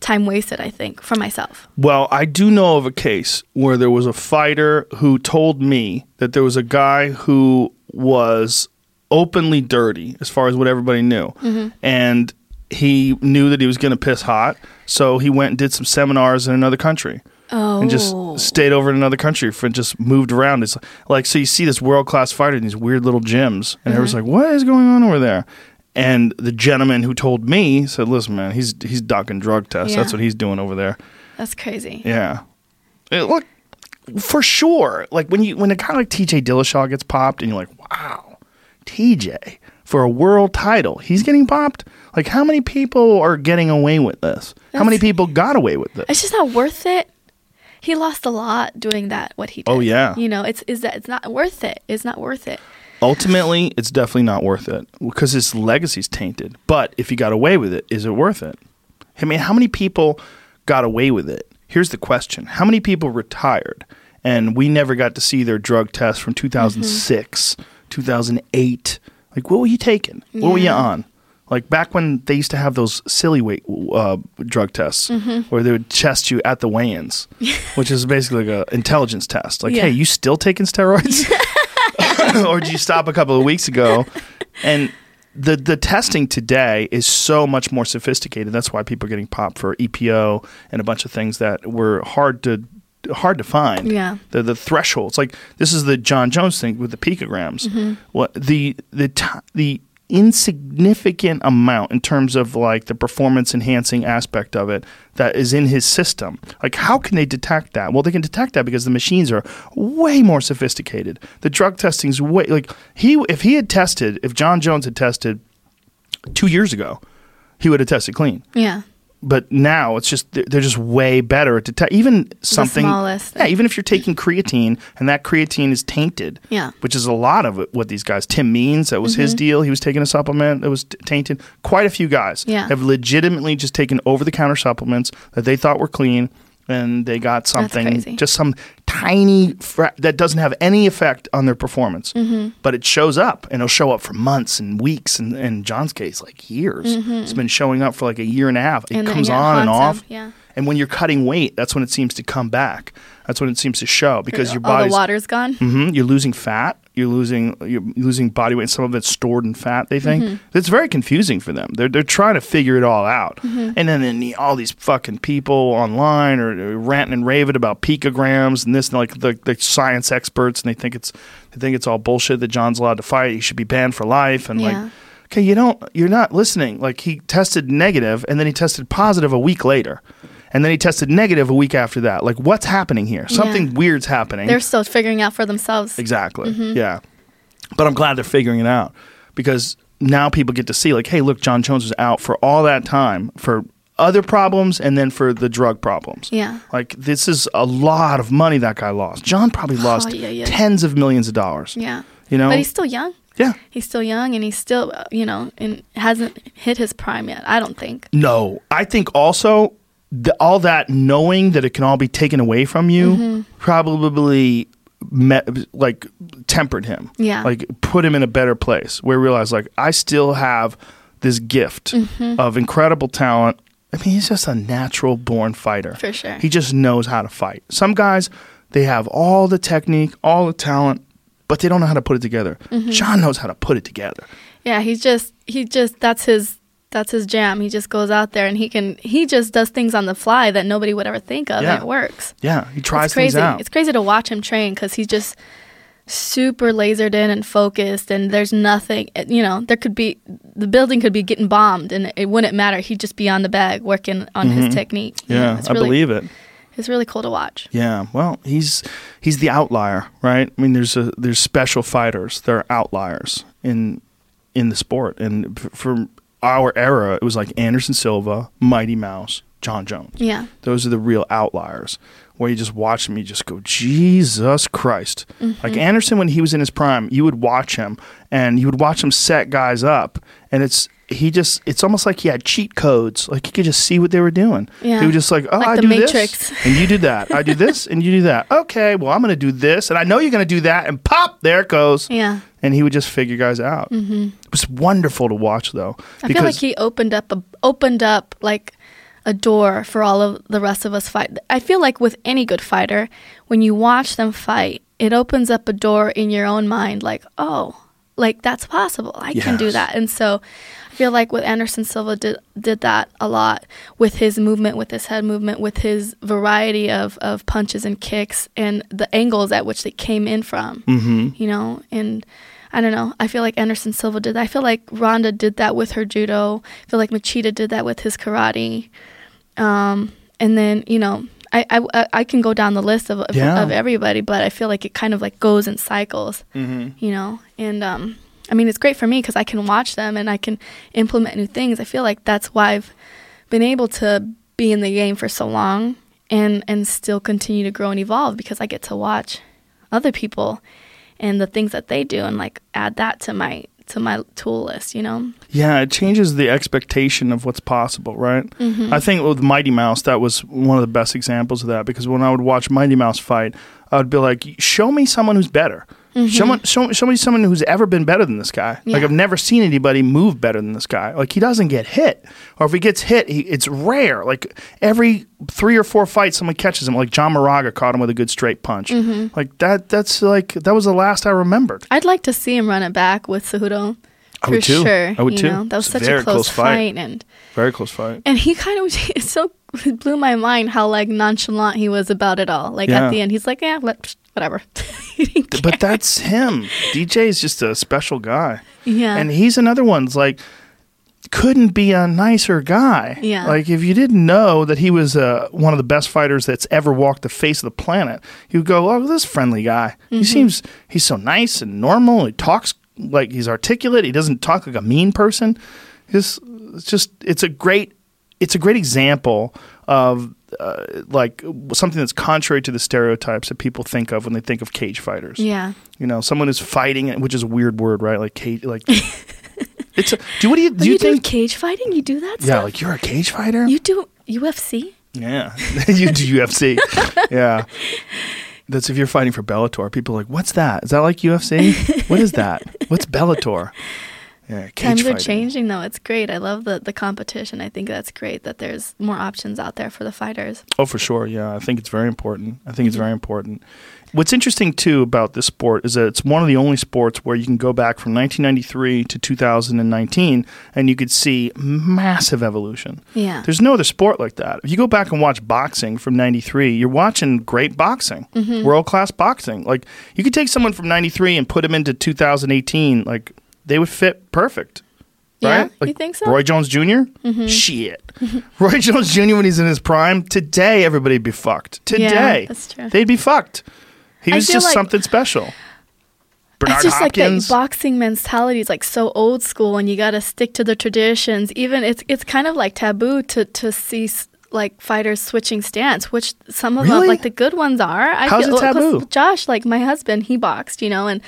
time wasted. I think for myself. Well, I do know of a case where there was a fighter who told me that there was a guy who was openly dirty as far as what everybody knew. Mm-hmm. And he knew that he was going to piss hot. So he went and did some seminars in another country. Oh, and just stayed over in another country for just moved around. It's like so you see this world class fighter in these weird little gyms, and everyone's like, "What is going on over there?" And the gentleman who told me said, "Listen, man, he's he's ducking drug tests. That's what he's doing over there." that's crazy. Yeah, It- look for sure. Like when you when a guy like T.J. Dillashaw gets popped, and you're like, "Wow, T.J. for a world title, he's getting popped." Like how many people are getting away with this? how many people got away with this? It's just not worth it. He lost a lot doing that. What he oh, did. Oh, yeah. You know, it's is that it's not worth it. It's not worth it. Ultimately, it's definitely not worth it because his legacy's tainted. But if he got away with it, is it worth it? I mean, how many people got away with it? Here's the question How many people retired and we never got to see their drug test from 2006, 2008? Like, what were you taking? What were you on? Like back when they used to have those silly weight uh, drug tests where they would test you at the weigh-ins, which is basically like an intelligence test. Like, Yeah. hey, you still taking steroids? or did you stop a couple of weeks ago? And the the testing today is so much more sophisticated. That's why people are getting popped for EPO and a bunch of things that were hard to hard to find. Yeah. The the thresholds. Like this is the Jon Jones thing with the picograms. Mm-hmm. What the the the insignificant amount in terms of like the performance enhancing aspect of it that is in his system. Like how can they detect that? Well, they can detect that because the machines are way more sophisticated. The drug testing's way like he if he had tested, if Jon Jones had tested 2 years ago, he would have tested clean. Yeah. But now it's just they're just way better at detect even something. smallest yeah, even if you're taking creatine and that creatine is tainted. Yeah. which is a lot of it, what these guys. Tim Means, that was Mm-hmm. his deal. He was taking a supplement that was t- tainted. Quite a few guys Yeah. have legitimately just taken over the counter supplements that they thought were clean. And they got something, just some tiny fra- that doesn't have any effect on their performance, Mm-hmm. but it shows up, and it'll show up for months and weeks, and in Jon's case, like years. It's been showing up for like a year and a half. It Mm-hmm. And then, comes yeah, on and off. him, yeah. And when you're cutting weight, that's when it seems to come back. That's when it seems to show because your all the water's gone. Mhm, you're losing fat. You're losing you're losing body weight. Some of it's stored in fat. They think Mm-hmm. it's very confusing for them. They're they're trying to figure it all out. Mm-hmm. And then, then all these fucking people online are, are ranting and raving about picograms and this and like the, the science experts, and they think it's they think it's all bullshit that Jon's allowed to fight. He should be banned for life. And Yeah. like, okay, you don't you're not listening. Like he tested negative, and then he tested positive a week later. And then he tested negative a week after that. Like, what's happening here? Something Yeah. weird's happening. They're still figuring out for themselves. Exactly. Yeah. But I'm glad they're figuring it out because now people get to see, like, hey, look, Jon Jones was out for all that time for other problems and then for the drug problems. Yeah. Like, this is a lot of money that guy lost. Jon probably lost Oh, yeah, yeah. tens of millions of dollars. Yeah. You know? But he's still young. yeah. He's still young and he's still, uh, you know, and hasn't hit his prime yet. I don't think. No, I think also the, all that knowing that it can all be taken away from you Mm-hmm. probably met, like tempered him. Yeah. like put him in a better place where he realized like I still have this gift Mm-hmm. of incredible talent. I mean, he's just a natural born fighter. For sure. He just knows how to fight. Some guys, they have all the technique, all the talent, but they don't know how to put it together. Mm-hmm. Jon knows how to put it together. Yeah, he's just he just that's his that's his jam. He just goes out there and he can he just does things on the fly that nobody would ever think of Yeah. and it works. Yeah, he tries it's crazy. things out. It's crazy to watch him train cuz he's just super lasered in and focused and there's nothing you know there could be the building could be getting bombed and it wouldn't matter he'd just be on the bag working on his technique you know? Mm-hmm. yeah, it's I believe it. it's really cool to watch Yeah, well, he's he's the outlier, right? I mean, there's a there's special fighters. They're outliers in in the sport, and for our era, it was like Anderson Silva, Mighty Mouse, Jon Jones. yeah Those are the real outliers. Where you just watch me just go, Jesus Christ! Mm-hmm. Like Anderson, when he was in his prime, you would watch him, and you would watch him set guys up, and it's he just it's almost like he had cheat codes. Like he could just see what they were doing. Yeah. He was just like, oh, Like I the do Matrix. this, and you do that. I do this, and you do that. Okay, well, I'm going to do this, and I know you're going to do that, and pop, there it goes. yeah And he would just figure guys out. Mm-hmm. It was wonderful to watch, though. I feel like he opened up a opened up like a door for all of the rest of us fight. I feel like with any good fighter, when you watch them fight, it opens up a door in your own mind like, "Oh, like that's possible. I can do that." And so feel like with Anderson Silva did did that a lot with his movement, with his head movement, with his variety of of punches and kicks and the angles at which they came in from. hmm You know, and I don't know. I feel like Anderson Silva did that. I feel like Ronda did that with her judo. I feel like Machida did that with his karate. Um, and then you know, I, I I can go down the list of of, Yeah. of everybody, but I feel like it kind of like goes in cycles. hmm You know, and um, I mean, it's great for me because I can watch them and I can implement new things. I feel like that's why I've been able to be in the game for so long and and still continue to grow and evolve because I get to watch other people and the things that they do and like add that to my to my tool list, you know. Yeah, it changes the expectation of what's possible, right? Mm-hmm. I think with Mighty Mouse, that was one of the best examples of that because when I would watch Mighty Mouse fight, I would be like, show me someone who's better. Someone, show, show me someone who's ever been better than this guy. Like Mm-hmm. I've never seen anybody move better than this guy. Like he doesn't get hit, or if he gets hit, he, it's rare. Like every three or four fights, someone catches him. Like John Moraga caught him with a good straight punch. Mm-hmm. Like that. That's like that was the last I remembered. I'd like to see him run it back with Cejudo. I For would too. sure. I would too. Know? That was It's such a close, close fight. fight and Very close fight. and he kind of it so it blew my mind how like nonchalant he was about it all. Like Yeah. at the end, he's like, "Yeah, let, whatever." He didn't care. but that's him. DJ is just a special guy. yeah, And he's another one's like couldn't be a nicer guy. Yeah. Like if you didn't know that he was uh, one of the best fighters that's ever walked the face of the planet, you would go, "Oh, this friendly guy. Mm-hmm. He seems he's so nice and normal. He talks like he's articulate. He doesn't talk like a mean person. Just it's just it's a great it's a great example of uh, like something that's contrary to the stereotypes that people think of when they think of cage fighters. Yeah. You know, someone who's fighting, which is a weird word, right? Like cage, like it's. A, do what do you do? You, you do think? cage fighting? You do that? yeah, stuff? like you're a cage fighter. you do UFC. yeah, you do UFC. yeah. That's if you're fighting for Bellator. People are like, what's that? Is that like UFC? what is that? What's Bellator? Yeah, Times are changing though. It's great. I love the the competition. I think that's great that there's more options out there for the fighters. Oh, for sure. Yeah, I think it's very important. I think it's very important. What's interesting too about this sport is that it's one of the only sports where you can go back from 1993 to 2019 and you could see massive evolution. Yeah. There's no other sport like that. If you go back and watch boxing from 93, you're watching great boxing, Mm-hmm. world class boxing. Like you could take someone from 93 and put them into 2018, like they would fit perfect. Yeah? Right? Like You think so? Mm-hmm. Roy Jones junior Shit. Roy Jones Jr. when he's in his prime, today everybody'd be fucked. Today. that's true. They'd be fucked. He I was just like- something special. Bernard it's just Hopkins. like that boxing mentality is like so old school, and you got to stick to the traditions. Even it's it's kind of like taboo to to see like fighters switching stance, which some of Really? them, like the good ones, are. I How's it well, 'cause taboo? Josh, like my husband, he boxed, you know, and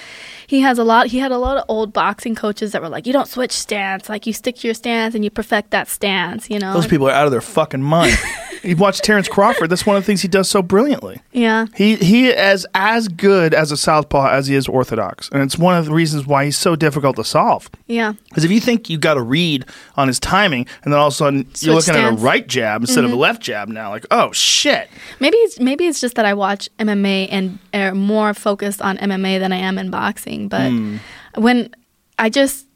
he has a lot. He had a lot of old boxing coaches that were like, "You don't switch stance. Like you stick to your stance and you perfect that stance." You know. Those people are out of their fucking mind. you watch Terence Crawford. That's one of the things he does so brilliantly. Yeah. He he is as good as a southpaw as he is orthodox, and it's one of the reasons why he's so difficult to solve. Yeah. Because if you think you got to read on his timing, and then all of a sudden you're Switch looking at a. Mm-hmm. right jab instead of left jab now, like oh shit. Maybe it's maybe it's just that I watch MMA and are more focused on MMA than I am in boxing. But Hmm. when I just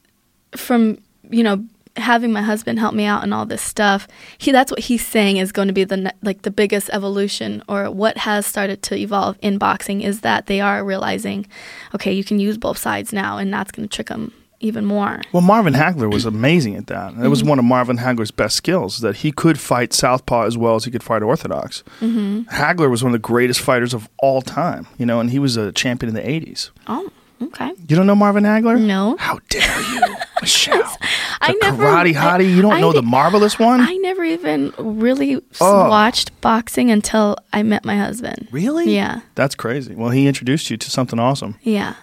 from you know having my husband help me out and all this stuff, he that's what he's saying is going to be the like the biggest evolution or what has started to evolve in boxing is that they are realizing, okay, you can use both sides now, and that's going to trick them even more. Well, Marvin Hagler was amazing at that. It Mm-hmm. was one of Marvin Hagler's best skills that he could fight southpaw as well as he could fight orthodox. Mm-hmm. Hagler was one of the greatest fighters of all time, you know, and he was a champion in the 80s. Oh, okay. You don't know Marvin Hagler? No. How dare you, Michelle? I The never- karate hottie. You don't I know the marvelous one? I never even really Oh. watched boxing until I met my husband. really? Yeah. That's crazy. Well, he introduced you to something awesome. Yeah.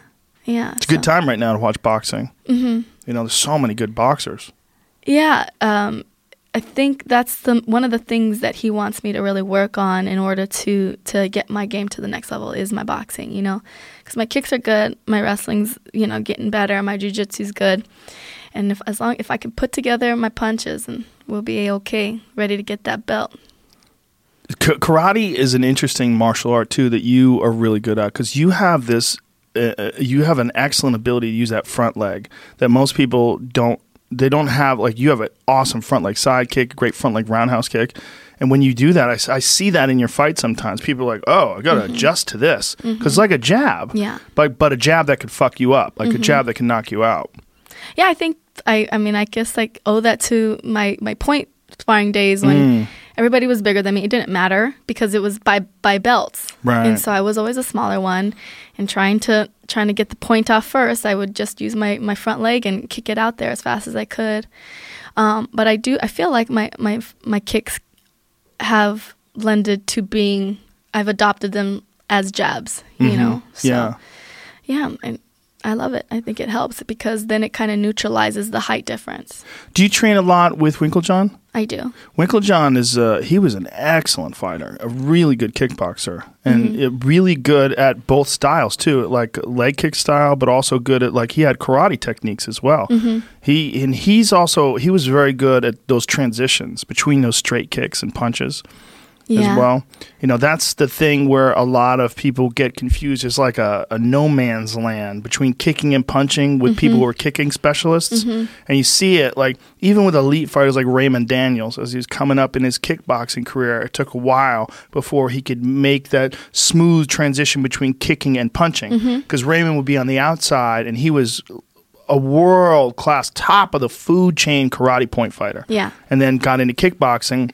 Yeah. It's a good time right now to watch boxing. Mm-hmm. You know, there's so many good boxers. Yeah. Um, I think that's the one of the things that he wants me to really work on in order to to get my game to the next level is my boxing. You know, because my kicks are good, my wrestling's you know getting better, my jujitsu's good, and if as long if I can put together my punches, and we'll be okay, ready to get that belt. K- karate is an interesting martial art too that you are really good at because you have this uh, you have an excellent ability to use that front leg that most people don't they don't have like you have an awesome front leg side kick great front leg roundhouse kick. And when you do that I see that in your fight sometimes. People are like oh i gotta adjust to this. Because it's like a jab. Yeah. but but a jab that could fuck you up like a jab that can knock you out. Yeah, I think I. I mean, I guess like owe that to my my point sparring days when Mm. Everybody was bigger than me. It didn't matter because it was by by belts, Right. And so I was always a smaller one, and trying to trying to get the point off first. I would just use my my front leg and kick it out there as fast as I could. Um, but I do. I feel like my my my kicks have lended to being. I've adopted them as jabs. You know. So, yeah yeah, and I love it. I think it helps because then it kind of neutralizes the height difference. do you train a lot with Winkeljohn I do. Winkeljohn is uh, he was an excellent fighter, a really good kickboxer, and it- really good at both styles too, like leg kick style, but also good at like he had karate techniques as well. He and he's also he was very good at those transitions between those straight kicks and punches Yeah. as well. You know, that's the thing where a lot of people get confused. It's like a, a no man's land between kicking and punching with mm-hmm. people who are kicking specialists. Mm-hmm. And you see it like even with elite fighters like Raymond Daniels as he was coming up in his kickboxing career, it took a while before he could make that smooth transition between kicking and punching. Mm-hmm. Because Raymond would be on the outside and he was a world class top of the food chain karate point fighter Yeah. and then got into kickboxing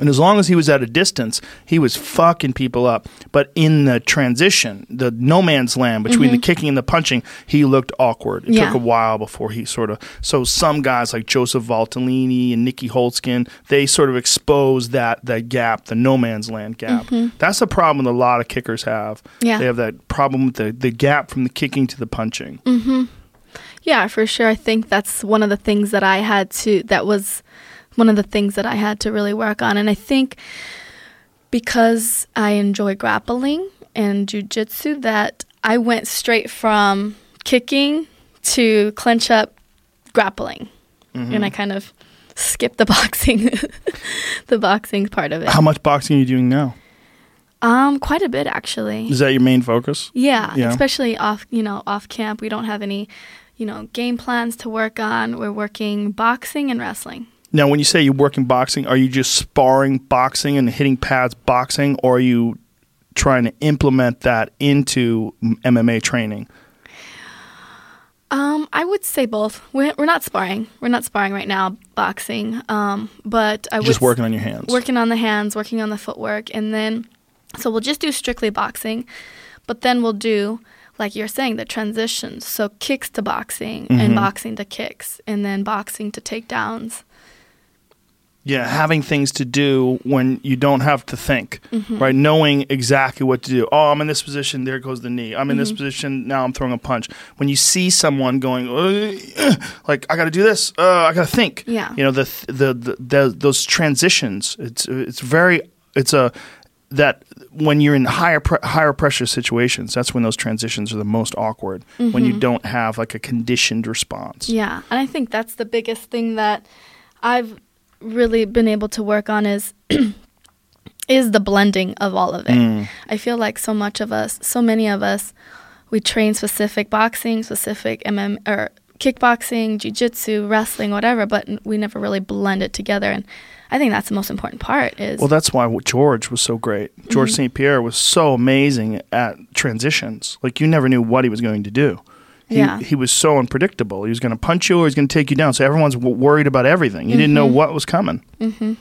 And as long as he was at a distance, he was fucking people up. But in the transition, the no man's land between the kicking and the punching, he looked awkward. It Mm-hmm. Yeah. took a while before he sort of. So some guys like Joseph Valtellini and Nieky Holzken, they sort of exposed that that gap, the no man's land gap. That's a problem that a lot of kickers have. Mm-hmm. Yeah. They have that problem with the, the gap from the kicking to the punching. Yeah, for sure. I think that's one of the things that I had to, that was one of the things that I had to really work on. And I think because I enjoy grappling and jujitsu, that I went straight from kicking to clinch up grappling. And I kind of skipped the boxing, the boxing part of it. How much boxing are you doing now? Um, quite a bit actually. Is that your main focus? Yeah, Yeah. especially off, you know, off camp. We don't have any, you know, game plans to work on. We're working boxing and wrestling. Now, when you say you're working boxing, are you just sparring boxing and hitting pads boxing, or are you trying to implement that into MMA training? Um, I would say both. We're, we're not sparring. We're not sparring right now, boxing. Um, but I You're just working on your hands. working on the hands, working on the footwork, and then so we'll just do strictly boxing, but then we'll do like you're saying the transitions. So kicks to boxing Mm-hmm. and boxing to kicks, and then boxing to takedowns. Yeah, having things to do when you don't have to think, Mm-hmm. right? Knowing exactly what to do. Oh, I'm in this position. There goes the knee. I'm in Mm-hmm. this position. Now I'm throwing a punch. When you see someone going, "Uh, like I got to do this. Uh, I got to think. Yeah. You know the, the the the those transitions. It's it's very it's a that when you're in higher pre- higher pressure situations, that's when those transitions are the most awkward. When you don't have like a conditioned response. Mm-hmm. Yeah, and I think that's the biggest thing that I've really been able to work on is is the blending of all of it. I feel like so much of us, so many of us, we train specific boxing, specific MM or kickboxing, jiu-jitsu, wrestling, whatever, but we never really blend it together and I think that's the most important part is Well, that's why George was so great. George Mm-hmm. St. Pierre was so amazing at transitions. Like you never knew what he was going to do. He, Yeah. he was so unpredictable. He was going to punch you or he's going to take you down. So everyone's w- worried about everything. You didn't know Mm-hmm. what was coming. Mm-hmm.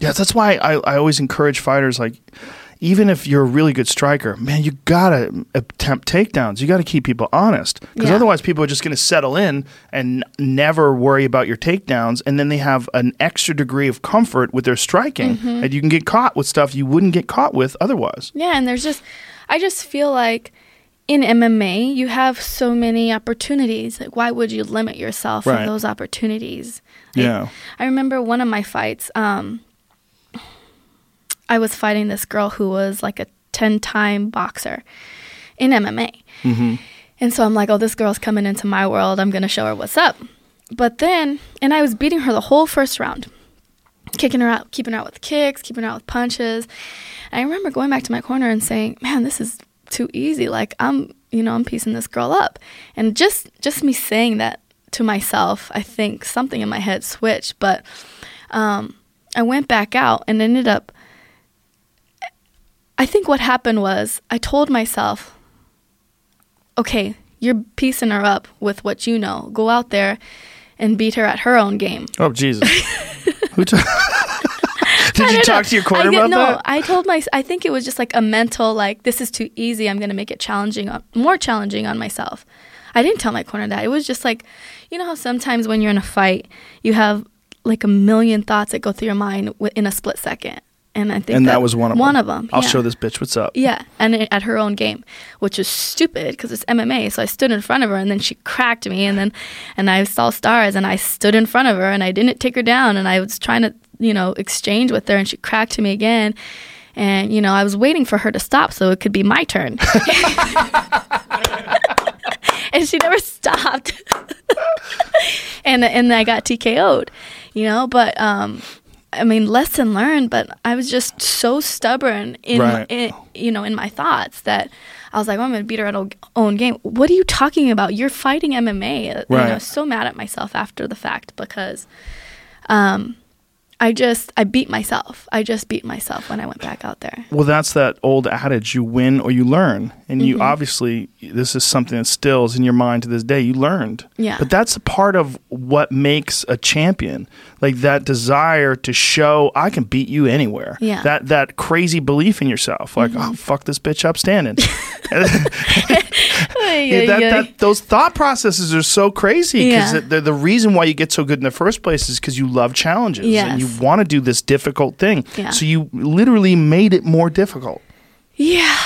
Yeah, that's why I, I always encourage fighters like, even if you're a really good striker, man, you gotta attempt takedowns. You gotta keep people honest because Yeah. otherwise, people are just gonna settle in and n- never worry about your takedowns, and then they have an extra degree of comfort with their striking, Mm-hmm. and you can get caught with stuff you wouldn't get caught with otherwise. Yeah, and there's just, I just feel like in MMA, you have so many opportunities. Like, why would you limit yourself Right. from those opportunities? I- Yeah. I, remember one of my fights, um, I was fighting this girl who was like a 10 time boxer in MMA. Mm-hmm. And so I'm like, oh, this girl's coming into my world. I'm going to show her what's up. But then, and I was beating her the whole first round, kicking her out, keeping her out with kicks, keeping her out with punches. And I remember going back to my corner and saying, man, this is too easy. Like, I'm, you know, I'm piecing this girl up. And just, just me saying that to myself, I think something in my head switched. But um, I went back out and ended up, I think what happened was I told myself, okay, you're piecing her up with what you know. Go out there and beat her at her own game. Oh Jesus! Who ta- Did you talk know. to your corner I get- about no, that? I told my. I think it was just like a mental like this is too easy. I'm gonna make it challenging, uh, more challenging on myself. I didn't tell my corner that. It was just like, you know how sometimes when you're in a fight, you have like a million thoughts that go through your mind in a split second. And I think And that was one of one them. of them. I'll yeah. show this bitch what's up. Yeah, and it, at her own game, which is stupid because it's MMA. So I stood in front of her, and then she cracked me, and then and I saw stars, and I stood in front of her, and I didn't take her down, and I was trying to you know exchange with her, and she cracked to me again, and you know I was waiting for her to stop so it could be my turn, and she never stopped, and and I got TKO'd, you know, but um. I mean, lesson learned, but I was just so stubborn in, Right. in you know, in my thoughts that I was like, oh, I'm going to beat her at her own game. What are you talking about? You're fighting MMA. You know, I Right. was so mad at myself after the fact because um, I just I beat myself. I just beat myself when I went back out there. Well, that's that old adage: you win or you learn. And Mm-hmm. you obviously, this is something that stills in your mind to this day. You learned, Yeah. But that's a part of what makes a champion, like that desire to show I can beat you anywhere. Yeah. Mm-hmm. That that crazy belief in yourself, like oh fuck this bitch up standing. Yeah, that, that those thought processes are so crazy because Yeah. the, the reason why you get so good in the first place is because you love challenges and you want to do this difficult thing. Yeah. So you literally made it more difficult. Yeah.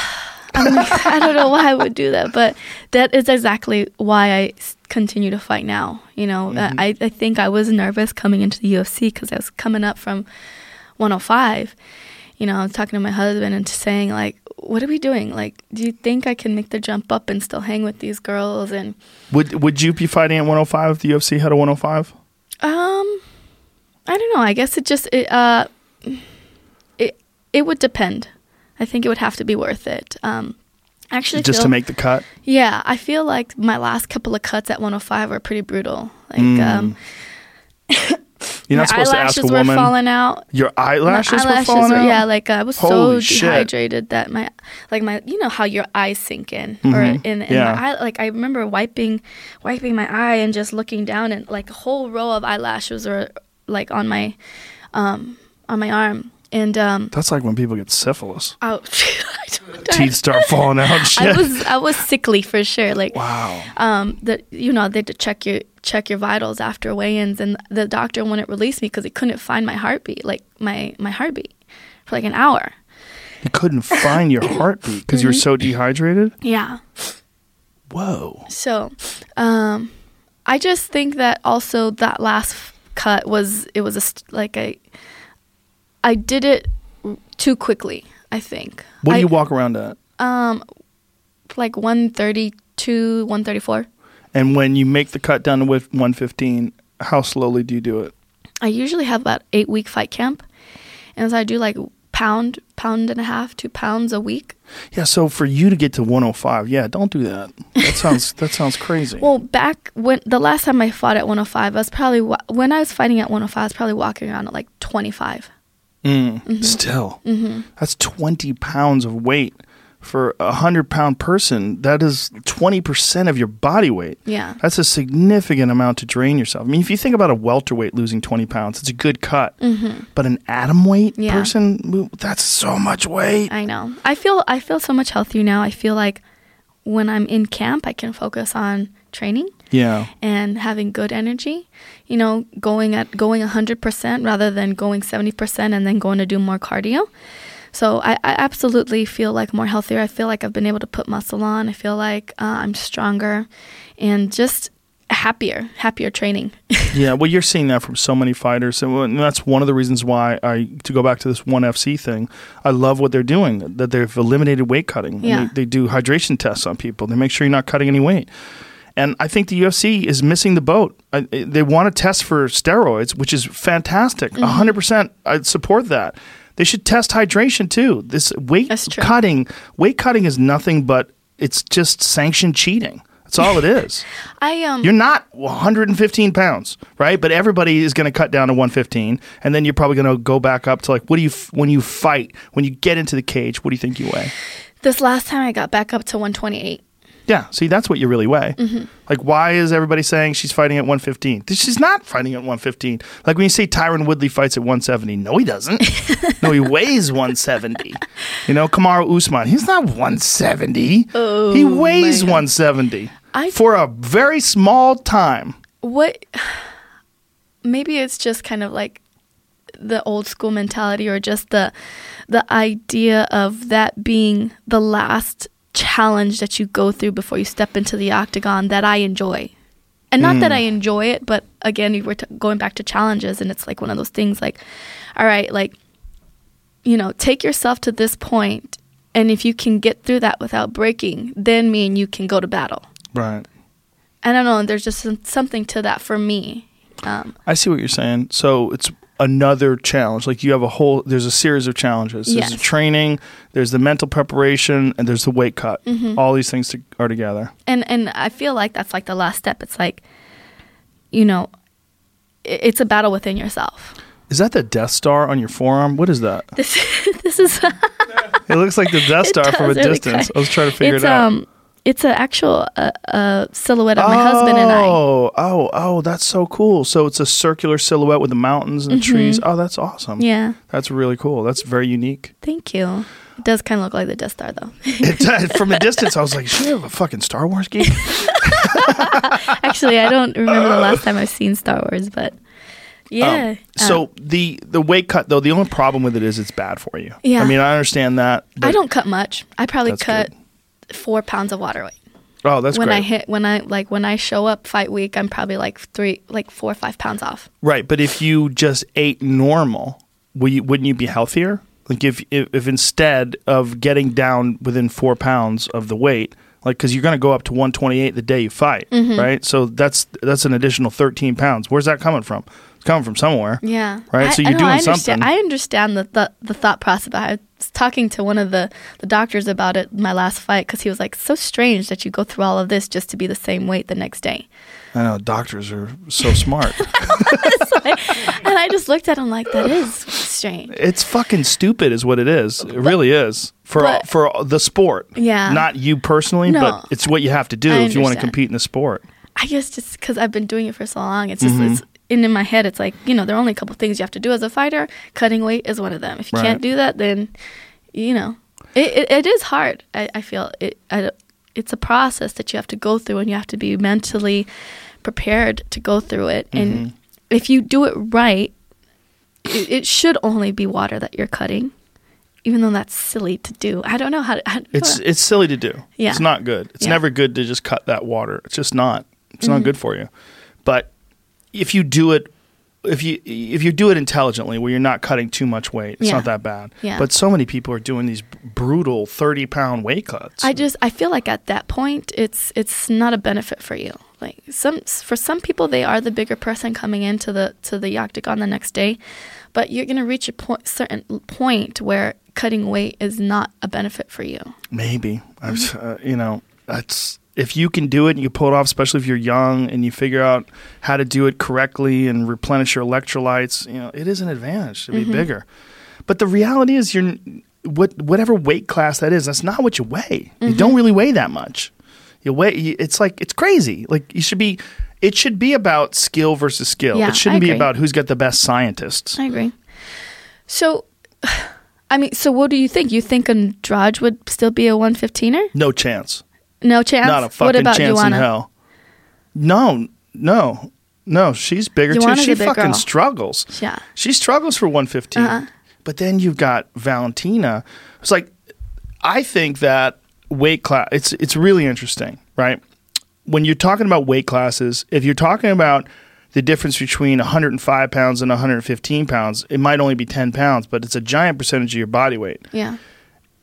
I'm like, I don't know why I would do that, but that is exactly why I continue to fight now. You know, Uh, Mm-hmm. I, I think I was nervous coming into the UFC because I was coming up from 105. You know, I was talking to my husband and saying, like, what are we doing? Like, do you think I can make the jump up and still hang with these girls? And, Would would you be fighting at 105 if the UFC had a 105? um, I don't know. I guess it just, it, uh, it, it would depend. I think it would have to be worth it. Um, actually Just feel, to make the cut? Yeah, I feel like my last couple of cuts at 105 were pretty brutal. Like, Mm. um, You're not supposed to ask a eyelashes were falling out. Your My eyelashes, were falling out? yeah, like I was Holy so shit. dehydrated that my, like my, you know how your eyes sink in, or Mhm. in, in Yeah. my eye. Like I remember wiping, wiping my eye and just looking down, and like a whole row of eyelashes were like on my, um, on my arm, and um, That's like when people get syphilis. I Teeth start falling out shit. I was I was sickly for sure. Like wow. um the you know they had to check your check your vitals after weigh-ins and the doctor wouldn't release me because he couldn't find my heartbeat like my my heartbeat for like an hour You couldn't find your heartbeat because you were Mm-hmm. so dehydrated? yeah Whoa. so um i just think that also that last cut was it was a st- like a i did it too quickly i think What do I- you walk around at? um like 132 134 And when you make the cut down to 115, how slowly do you do it? I usually have about eight week fight camp, and so I do like pound, pound and a half, two pounds a week. Yeah, so for you to get to 105, yeah, don't do that. That sounds that sounds crazy. Well, back when the last time I fought at 105, I was probably when I was fighting at 105, I was probably walking around at like 25. Mm, Still, that's 20 pounds of weight for a 100 pound person. That is 20% of your body weight. Yeah. That's a significant amount to drain yourself. I mean, if you think about a welterweight losing 20 pounds, it's a good cut. But an atom weight Mm-hmm. Yeah. person, that's so much weight. I know. I feel I feel so much healthier now. I feel like when I'm in camp, I can focus on training Yeah. and having good energy. You know, going at going 100% rather than going 70% and then going to do more cardio. So I, I absolutely feel like more healthier. I feel like I've been able to put muscle on. I feel like uh, I'm stronger and just happier, happier training. Yeah, well, you're seeing that from so many fighters, and that's one of the reasons why I to go back to this one FC thing. I love what they're doing. That they've eliminated weight cutting. Yeah. they, they do hydration tests on people. They make sure you're not cutting any weight. And I think the UFC is missing the boat. I, they want to test for steroids, which is fantastic. Mm-hmm. A 100%. I support that. They should test hydration too. This weight cutting, weight cutting is nothing but it's just sanctioned cheating. That's all it is. I um You're not 115 pounds, right? But everybody is going to cut down to 115, and then you're probably going to go back up to like, what do you f- when you fight, when you get into the cage, what do you think you weigh? this last time I got back up to 128. Yeah, see, that's what you really weigh. Mm-hmm. Like, why is everybody saying she's fighting at 115? She's not fighting at 115. Like when you say Tyron Woodley fights at 170, no, he doesn't. no, he weighs 170. You know, Kamaru Usman, he's not 170. he oh weighs 170 I- for a very small time. What maybe it's just kind of like the old school mentality or just the the idea of that being the last challenge that you go through before you step into the octagon that I enjoy. And not that I enjoy it, but again, we were t- going back to challenges and it's like one of those things like all right, like you know, take yourself to this point and if you can get through that without breaking, then me and you can go to battle. Right. I don't know. and There's just some, something to that for me. Um, I see what you're saying. So it's another challenge. Like you have a whole there's a series of challenges. There's the training, there's the mental preparation, and there's the weight cut. Mm-hmm. All these things to, are together. and and I feel like that's like the last step. It's like, you know, it's a battle within yourself. Is that the Death Star on your forearm? What is that? This this is It looks like the Death Star from a really distance. kind- I was trying to figure it's it out. um it's an actual uh, uh, silhouette of my husband and I. Oh, oh, oh, that's so cool. So it's a circular silhouette with the mountains and the trees. Oh, that's awesome. Mm-hmm. Yeah, That's really cool. That's very unique. thank you. It does kind of look like the Death Star though. It, from a distance, I was like, "She have a fucking Star Wars geek." Actually, I don't remember the last time I've seen Star Wars, but yeah. Um, so the the weight cut though, the only problem with it is it's bad for you. Yeah. I mean, I understand that. I don't cut much. I probably cut four pounds of water weight. Oh, that's when great. I hit when I like when I show up fight week, I'm probably like three, like four or five pounds off. Right, but if you just ate normal, will you, wouldn't you be healthier? Like if, if if instead of getting down within four pounds of the weight, like because you're going to go up to 128 the day you fight, Mm-hmm. right? So that's that's an additional 13 pounds. Where's that coming from? It's coming from somewhere. Yeah. Right, I, so you're know, I doing understand, something. I understand the, the the thought process. I was talking to one of the the doctors about it my last fight because he was like, "So strange that you go through all of this just to be the same weight the next day." I know doctors are so smart. and I just looked at him like, "That is strange." it's fucking stupid, is what it is. It really is for but- for the sport. Yeah. not you personally, No. but it's what you have to do if you want to compete in the sport. I guess just because I've been doing it for so long, it's just Mm-hmm. it's in, in my head. It's like you know, there are only a couple things you have to do as a fighter. Cutting weight is one of them. If you Right. can't do that, then you know, it it, it is hard. I, I feel it. I, it's a process that you have to go through, and you have to be mentally prepared to go through it. Mm-hmm. And if you do it right, it, it should only be water that you're cutting. Even though that's silly to do, I don't know how to. Don't It's know. it's silly to do. Yeah. It's not good. It's Yeah. never good to just cut that water. It's just not. It's Mm-hmm. not good for you. But if you do it if you if you do it intelligently where you're not cutting too much weight, it's Yeah. not that bad. Yeah. But so many people are doing these brutal 30 pound weight cuts. I just I feel like at that point it's it's not a benefit for you. Like some for some people they are the bigger person coming into the to the octagon the next day, but you're gonna reach a point certain point where cutting weight is not a benefit for you. Maybe. Mm-hmm. uh, you know, that's if you can do it and you pull it off, especially if you're young and you figure out how to do it correctly and replenish your electrolytes, you know, it is an advantage to be Mm-hmm. bigger. But the reality is, you're what whatever weight class that is, that's not what you weigh. Mm-hmm. You don't really weigh that much. You weigh. you- It's like it's crazy. Like you should be. It should be about skill versus skill. Yeah, it shouldn't be about who's got the best scientists. I agree. So, I mean, so what do you think? You think Andrade would still be a 115er? No chance. No chance. Not a what fucking about chance in hell. No, no, no. She's bigger Joanna's too. She fucking girl. struggles. Yeah. She struggles for 115. Uh-huh. But then you've got Valentina. It's like I think that weight class. It's it's really interesting, right? When you're talking about weight classes, if you're talking about the difference between 105 pounds and 115 pounds, it might only be 10 pounds, but it's a giant percentage of your body weight Yeah.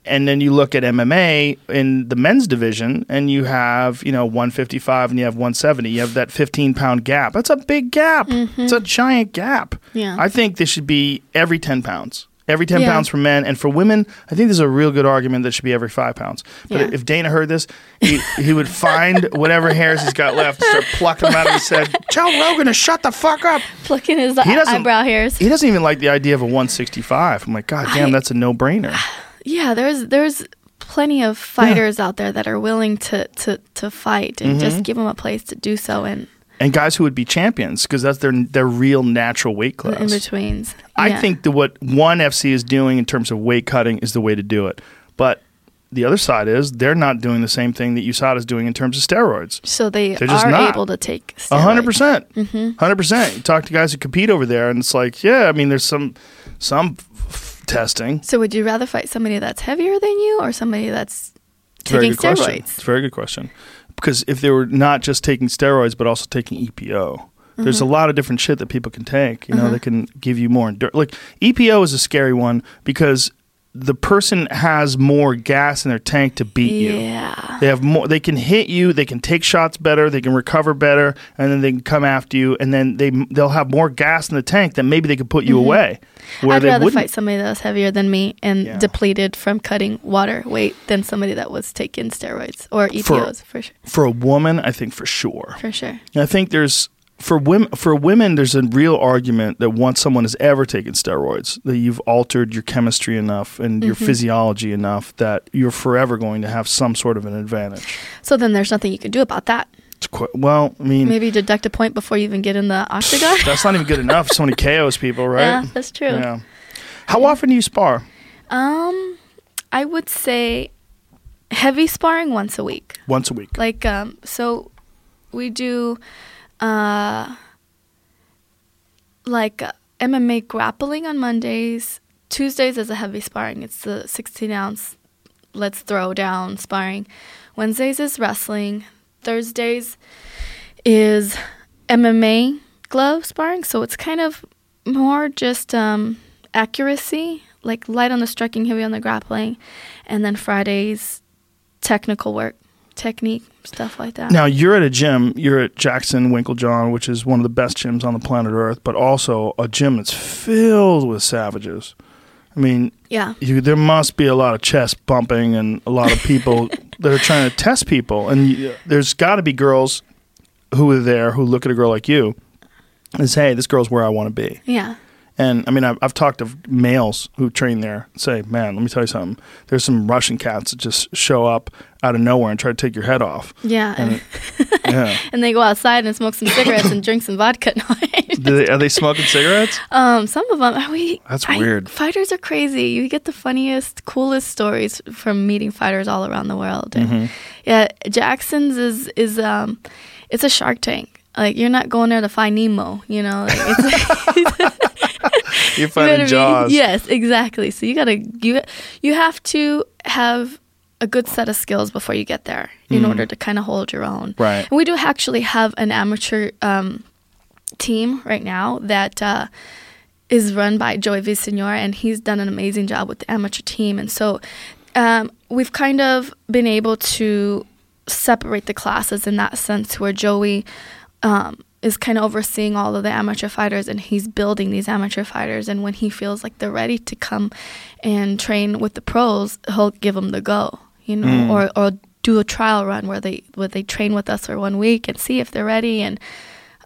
And then you look at MMA in the men's division, and you have you know 155 and you have 170. You have that 15 pound gap. That's a big gap. It's a giant gap. Mm-hmm. Yeah. I think this should be every 10 pounds. Every 10 Yeah. pounds for men, and for women, I think there's a real good argument that it should be every five pounds. But Yeah. if Dana heard this, he, he would find whatever hairs he's got left and start plucking them out of his head. Tell Rogan to shut the fuck up. Plucking his He doesn't- eyebrow hairs. He doesn't even like the idea of a 165. I'm like, God damn, I- that's a no brainer. yeah there's there's plenty of fighters out there that are willing to to to fight and Mm-hmm. just give them a place to do so and and guys who would be champions because that's their their real natural weight class. in betweens I think that what ONE FC is doing in terms of weight cutting is the way to do it. But the other side is they're not doing the same thing that USADA is doing in terms of steroids. so they They're just are not. able to take A hundred percent, Mm-hmm. hundred percent. You talk to guys who compete over there, and it's like, yeah, I mean, there's some some testing. so would you rather fight somebody that's heavier than you or somebody that's It's taking good question. steroids It's a very good question because if they were not just taking steroids but also taking EPO, there's a Mm-hmm. lot of different shit that people can take. You know, Uh-huh. that can give you more endurance. Like EPO is a scary one because the person has more gas in their tank to beat you. yeah They have more. They can hit you. They can take shots better. They can recover better, and then they can come after you. And then they they'll have more gas in the tank that maybe they could put you away. Where Mm-hmm. I'd they rather wouldn't. fight somebody that was heavier than me and Yeah. depleted from cutting water weight than somebody that was taking steroids or EPOs for, sure. For a woman, I think for sure. For sure. And I think there's for women, for women, there's a real argument that once someone has ever taken steroids, that you've altered your chemistry enough and your physiology enough that you're forever going to have some sort of an advantage. So then there's nothing you can do about that. It's qu- well, I mean, Maybe deduct a point before you even get in the octagon. that's not even good enough. So many KOs people, right? Yeah, that's true. Yeah. How often do you spar? Um, I would say heavy sparring once a week. Once a week. Like um, so we do uh like uh, MMA grappling on Mondays. Tuesdays is a heavy sparring. It's the 16 ounce let's throw down sparring. Wednesdays is wrestling. Thursdays is MMA glove sparring. So it's kind of more just um, accuracy, like light on the striking, heavy on the grappling. And then Fridays, technical work, technique, stuff like that. Now you're at a gym. You're at Jackson Winkeljohn, which is one of the best gyms on the planet Earth, but also a gym that's filled with savages. I mean, Yeah. you, there must be a lot of chest bumping and a lot of people that are trying to test people. And you, there's got to be girls who are there who look at a girl like you and say, "Hey, this girl's where I want to be." Yeah. And I mean, I've, I've talked to males who train there. and Say, man, let me tell you something. There's some Russian cats that just show up out of nowhere and try to take your head off. Yeah. And Yeah. and they go outside and smoke some cigarettes and drink some vodka. Do they, are they smoking cigarettes? um, some of them, we, That's I- weird. Fighters are crazy. You get the funniest, coolest stories from meeting fighters all around the world. Mm-hmm. Yeah, Jackson's is is um, it's a Shark Tank. Like you're not going there to find Nemo, you know. Like, it's, You're You finding gotta be- jaws. Yes, exactly. So you gotta you you have to have a good set of skills before you get there in order to kind of hold your own. Mm. Right. And we do actually have an amateur um, team right now that uh, is run by Joey Villasenor, and he's done an amazing job with the amateur team. And so um, we've kind of been able to separate the classes in that sense, where Joey um, is kind of overseeing all of the amateur fighters, and he's building these amateur fighters. And when he feels like they're ready to come and train with the pros, he'll give them the go, you know, or or do a trial run where they where they train with us for one week and see if they're ready and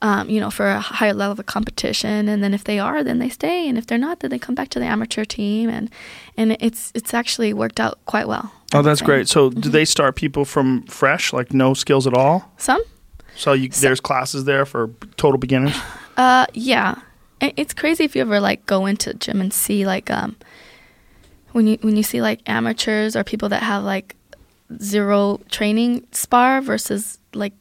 um, you know, for a higher level of competition. And then if they are, then they stay. And if they're not, then they come back to the amateur team. And and it's it's actually worked out quite well. Oh, that's great. So, do they start people from fresh, like no skills at all? Some, So, you, there's classes there for total beginners. uh, yeah. It- It's crazy if you ever like go into a gym and see like um when you when you see like amateurs or people that have like zero training spar versus like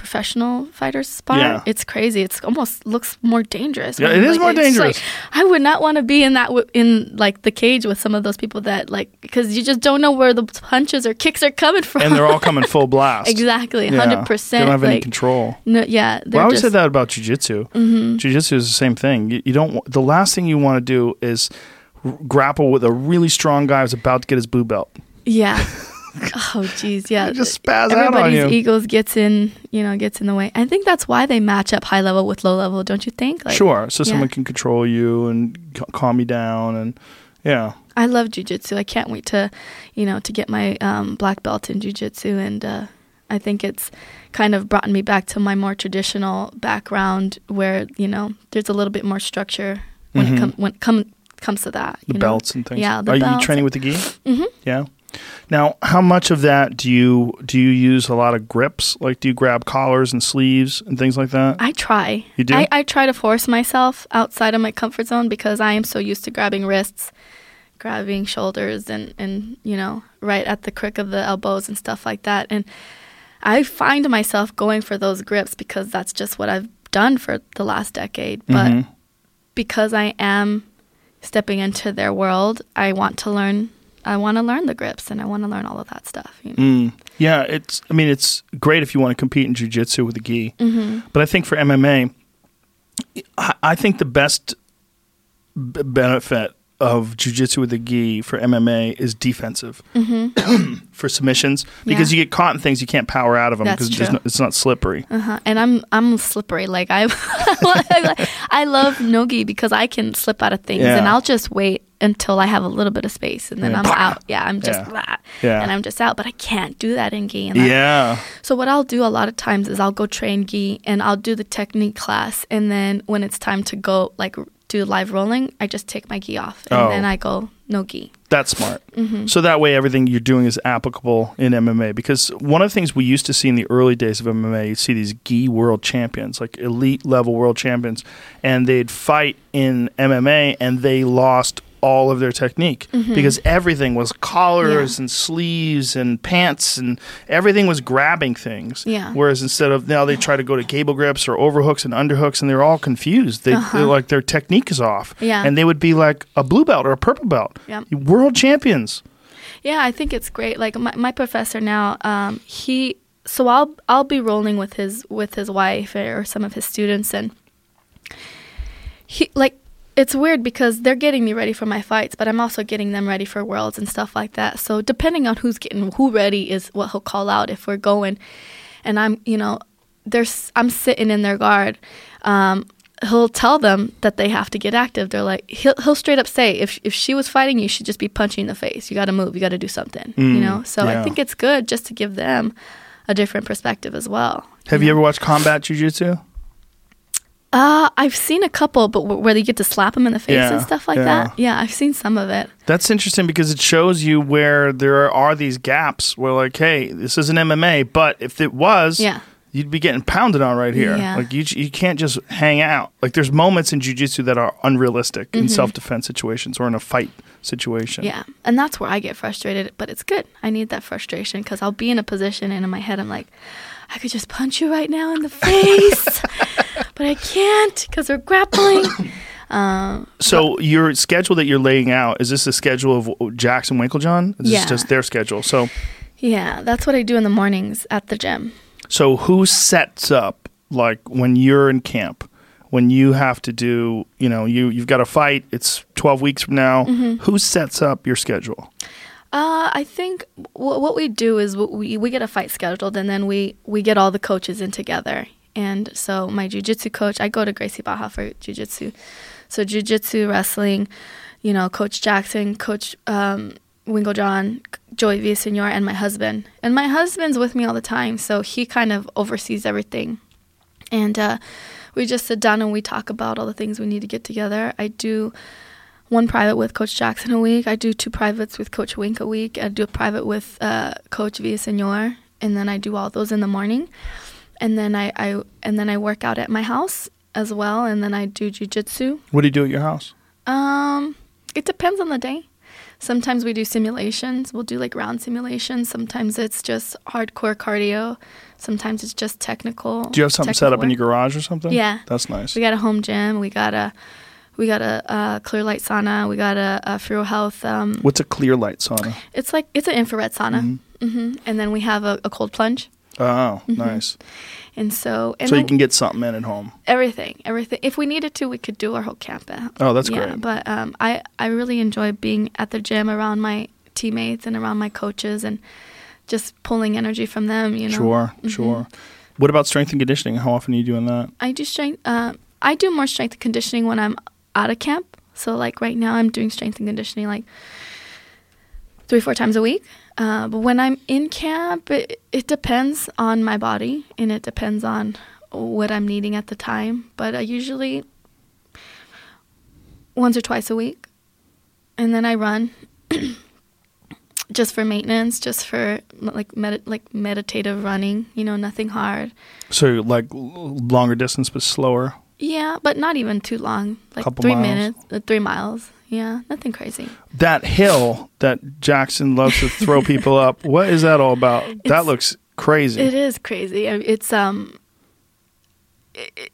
professional fighters spar. Yeah. It's crazy. It's almost looks more dangerous. Yeah, it is like, more it's like- dangerous. I would not want to be in that w- in like the cage with some of those people that like because you just don't know where the punches or kicks are coming from. and they're all coming full blast. exactly hundred They percent. don't have any control. No, yeah. Well, I always just, said that about jujitsu. Mm-hmm. Jujitsu is the same thing. You, you don't. The last thing you want to do is r- grapple with a really strong guy who's about to get his blue belt. Yeah. oh, jeez. Yeah. They just spaz out on Everybody's you. egos gets in, you know, gets in the way. I think that's why they match up high level with low level. Don't you think? Like, sure. So yeah. someone can control you and c- calm you down, and yeah. I love jujitsu. I can't wait to, you know, to get my um, black belt in jujitsu, and uh, I think it's kind of brought me back to my more traditional background, where you know there's a little bit more structure when it comes when it come, comes to that. Mm-hmm. The you know? belts and things. Yeah, the Are you training with the gi? Mm-hmm. Yeah. Now, how much of that do you do you use a lot of grips? Like, do you grab collars and sleeves and things like that? I try. You do? I, I try to force myself outside of my comfort zone because I am so used to grabbing wrists, grabbing shoulders, and, and you know, right at the crick of the elbows and stuff like that. And I find myself going for those grips because that's just what I've done for the last decade. But Mhm. because I am stepping into their world, I want to learn. I want to learn the grips and I want to learn all of that stuff. You know? Mm. Yeah, it's. I mean, it's great if you want to compete in jujitsu with a gi, Mm-hmm. but I think for MMA, I, I think the best b- benefit of jujitsu with a gi for MMA is defensive for submissions because Mm-hmm. Yeah. you get caught in things you can't power out of them because no, it's not slippery. Uh-huh. And I'm I'm slippery. Like I, I love nogi because I can slip out of things, Yeah. and I'll just wait until I have a little bit of space, and then Yeah. I'm out. Yeah, I'm just Yeah. blah, Yeah. and I'm just out. But I can't do that in gi. And Yeah. so what I'll do a lot of times is I'll go train gi and I'll do the technique class, and then when it's time to go like do live rolling, I just take my gi off, and Oh. then I go no gi. That's smart. Mm-hmm. So that way, everything you're doing is applicable in MMA. Because one of the things we used to see in the early days of MMA, you see these gi world champions, like elite level world champions, and they'd fight in MMA and they lost all of their technique because everything was collars Mm-hmm. Yeah. and sleeves and pants and everything was grabbing things. Yeah. Whereas instead of now they try to go to cable grips or overhooks and underhooks and they're all confused. They, they're like their technique is off. Uh-huh. Yeah. And they would be like a blue belt or a purple belt. Yep. World champions. Yeah, I think it's great. Like my, my professor now, um, he so I'll I'll be rolling with his with his wife or some of his students, and he like it's weird because they're getting me ready for my fights, but I'm also getting them ready for worlds and stuff like that. So depending on who's getting who ready is what he'll call out if we're going, and I'm you know there's I'm sitting in their guard. Um, he'll tell them that they have to get active. They're like he'll he'll straight up say if if she was fighting you, should just be punching in the face. You got to move. You got to do something. you Mm, know. So yeah. I think it's good just to give them a different perspective as well. Have you ever watched combat jujitsu? Uh, I've seen a couple, but wh- where they get to slap them in the face Yeah, and stuff like yeah. that. Yeah, I've seen some of it. That's interesting because it shows you where there are these gaps where, like, hey, this is an MMA, but if it was, Yeah. you'd be getting pounded on right here. Yeah. Like, you, you can't just hang out. Like, there's moments in jujitsu that are unrealistic in self defense situations or in a fight situation. Mm-hmm. Yeah, and that's where I get frustrated. But it's good. I need that frustration because I'll be in a position and in my head I'm like, I could just punch you right now in the face, but I can't because we're grappling. Um, So, your schedule that you're laying out, is this the schedule of Jackson Winkeljohn? Is Yeah. this just their schedule? So, yeah, that's what I do in the mornings at the gym. So who sets up like when you're in camp? When you have to do, you know, you you've got a fight. It's twelve weeks from now. Mm-hmm. Who sets up your schedule? Uh, I think w- what we do is we we get a fight scheduled, and then we we get all the coaches in together. And so my jujitsu coach, I go to Gracie Barra for jujitsu. So jujitsu, wrestling, you know, Coach Jackson, Coach um, Winkeljohn, Joey Villasenor, and my husband. And my husband's with me all the time, so he kind of oversees everything. And uh, we just sit down and we talk about all the things we need to get together. I do one private with Coach Jackson a week. I do two privates with Coach Wink a week. I do a private with uh, Coach Villasenor, and then I do all those in the morning. And then I, I and then I work out at my house as well, and then I do jujitsu. What do you do at your house? Um, it depends on the day. Sometimes we do simulations. We'll do like round simulations. Sometimes it's just hardcore cardio. Sometimes it's just technical. Do you have something set up in your garage or something? Yeah. that's nice. We got a home gym. We got a we got a, uh clear light sauna. We got a, a Health. Um, What's a clear light sauna? it's like it's an infrared sauna. hmm And then we have a, a cold plunge. Oh, nice. And so and So you can get something in at home. everything, everything. If we needed to, we could do our whole camp out. Oh, that's yeah, great. But um, I I really enjoy being at the gym around my teammates and around my coaches and just pulling energy from them. You know. Sure, Mm-hmm. sure. What about strength and conditioning? How often are you doing that? I do strength. Uh, I do more strength and conditioning when I'm out of camp. So like right now, I'm doing strength and conditioning like three four times a week. Uh, but when I'm in camp, it, it depends on my body and it depends on what I'm needing at the time. But I usually once or twice a week, and then I run. just for maintenance, just for like med- like meditative running, you know, nothing hard. So like longer distance but slower. Yeah, but not even too long. Like Couple three miles. minutes, uh, three miles. Yeah, nothing crazy. That hill that Jackson loves to throw people up. What is that all about? that looks crazy. It is crazy. It's um. it-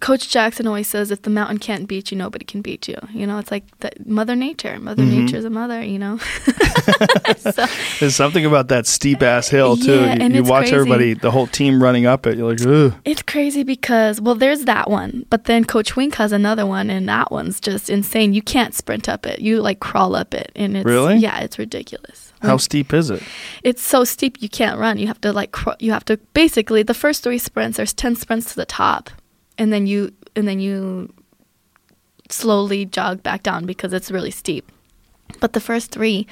Coach Jackson always says, "If the mountain can't beat you, nobody can beat you." You know, it's like Mother Nature. Mother Mhm. Nature's a mother. You know. so, There's something about that steep ass hill too. Yeah, you you watch crazy. everybody, the whole team running up it. You're like, ugh. It's crazy because well, there's that one, but then Coach Wink has another one, and that one's just insane. You can't sprint up it; you like crawl up it, and it's Really? yeah, it's ridiculous. How steep is it? It's so steep you can't run. You have to like craw- you have to basically the first three sprints. There's ten sprints to the top, and then you and then you slowly jog back down because it's really steep. But the first three,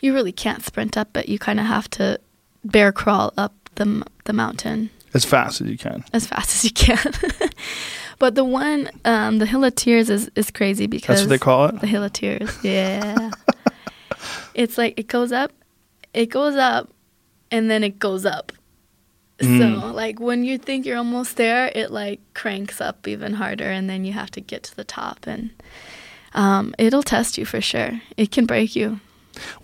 you really can't sprint up but You kind of have to bear crawl up the the mountain As fast as you can. as fast as you can. but the one, um, the Hill of Tears is, is crazy because That's what they call it. the Hill of Tears. Yeah. it's like it goes up, it goes up, and then it goes up. So Mm. like when you think you're almost there, it like cranks up even harder, and then you have to get to the top, and um, it'll test you for sure. It can break you.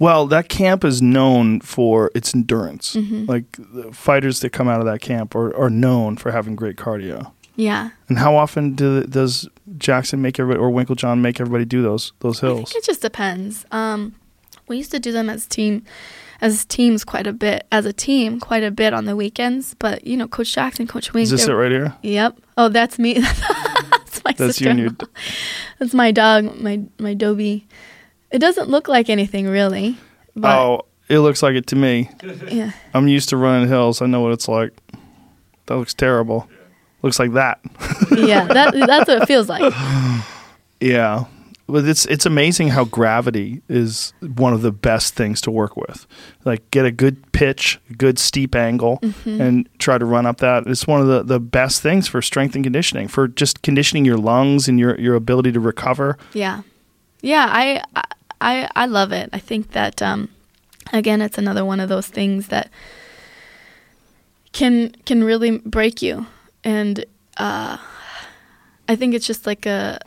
Well, that camp is known for its endurance. Mhm. Like the fighters that come out of that camp are, are known for having great cardio. Yeah. And how often do, does Jackson make everybody or Winkeljohn make everybody do those those hills? it just depends. Um, we used to do them as team, as teams quite a bit, as a team quite a bit on the weekends. But you know, Coach Jackson, Coach Wink. Is this it right here? Yep. Oh, that's me. that's my That's sister. your. That's my dog, my my Dobie. It doesn't look like anything really. But Oh, it looks like it to me. yeah. I'm used to running hills. I know what it's like. That looks terrible. Looks like that. Yeah, that that's what it feels like. Yeah. But it's it's amazing how gravity is one of the best things to work with. Like get a good pitch, good steep angle, Mm-hmm. and try to run up that. It's one of the, the best things for strength and conditioning, for just conditioning your lungs and your, your ability to recover. Yeah, yeah. I I I love it. I think that um, again, it's another one of those things that can can really break you, and uh, I think it's just like a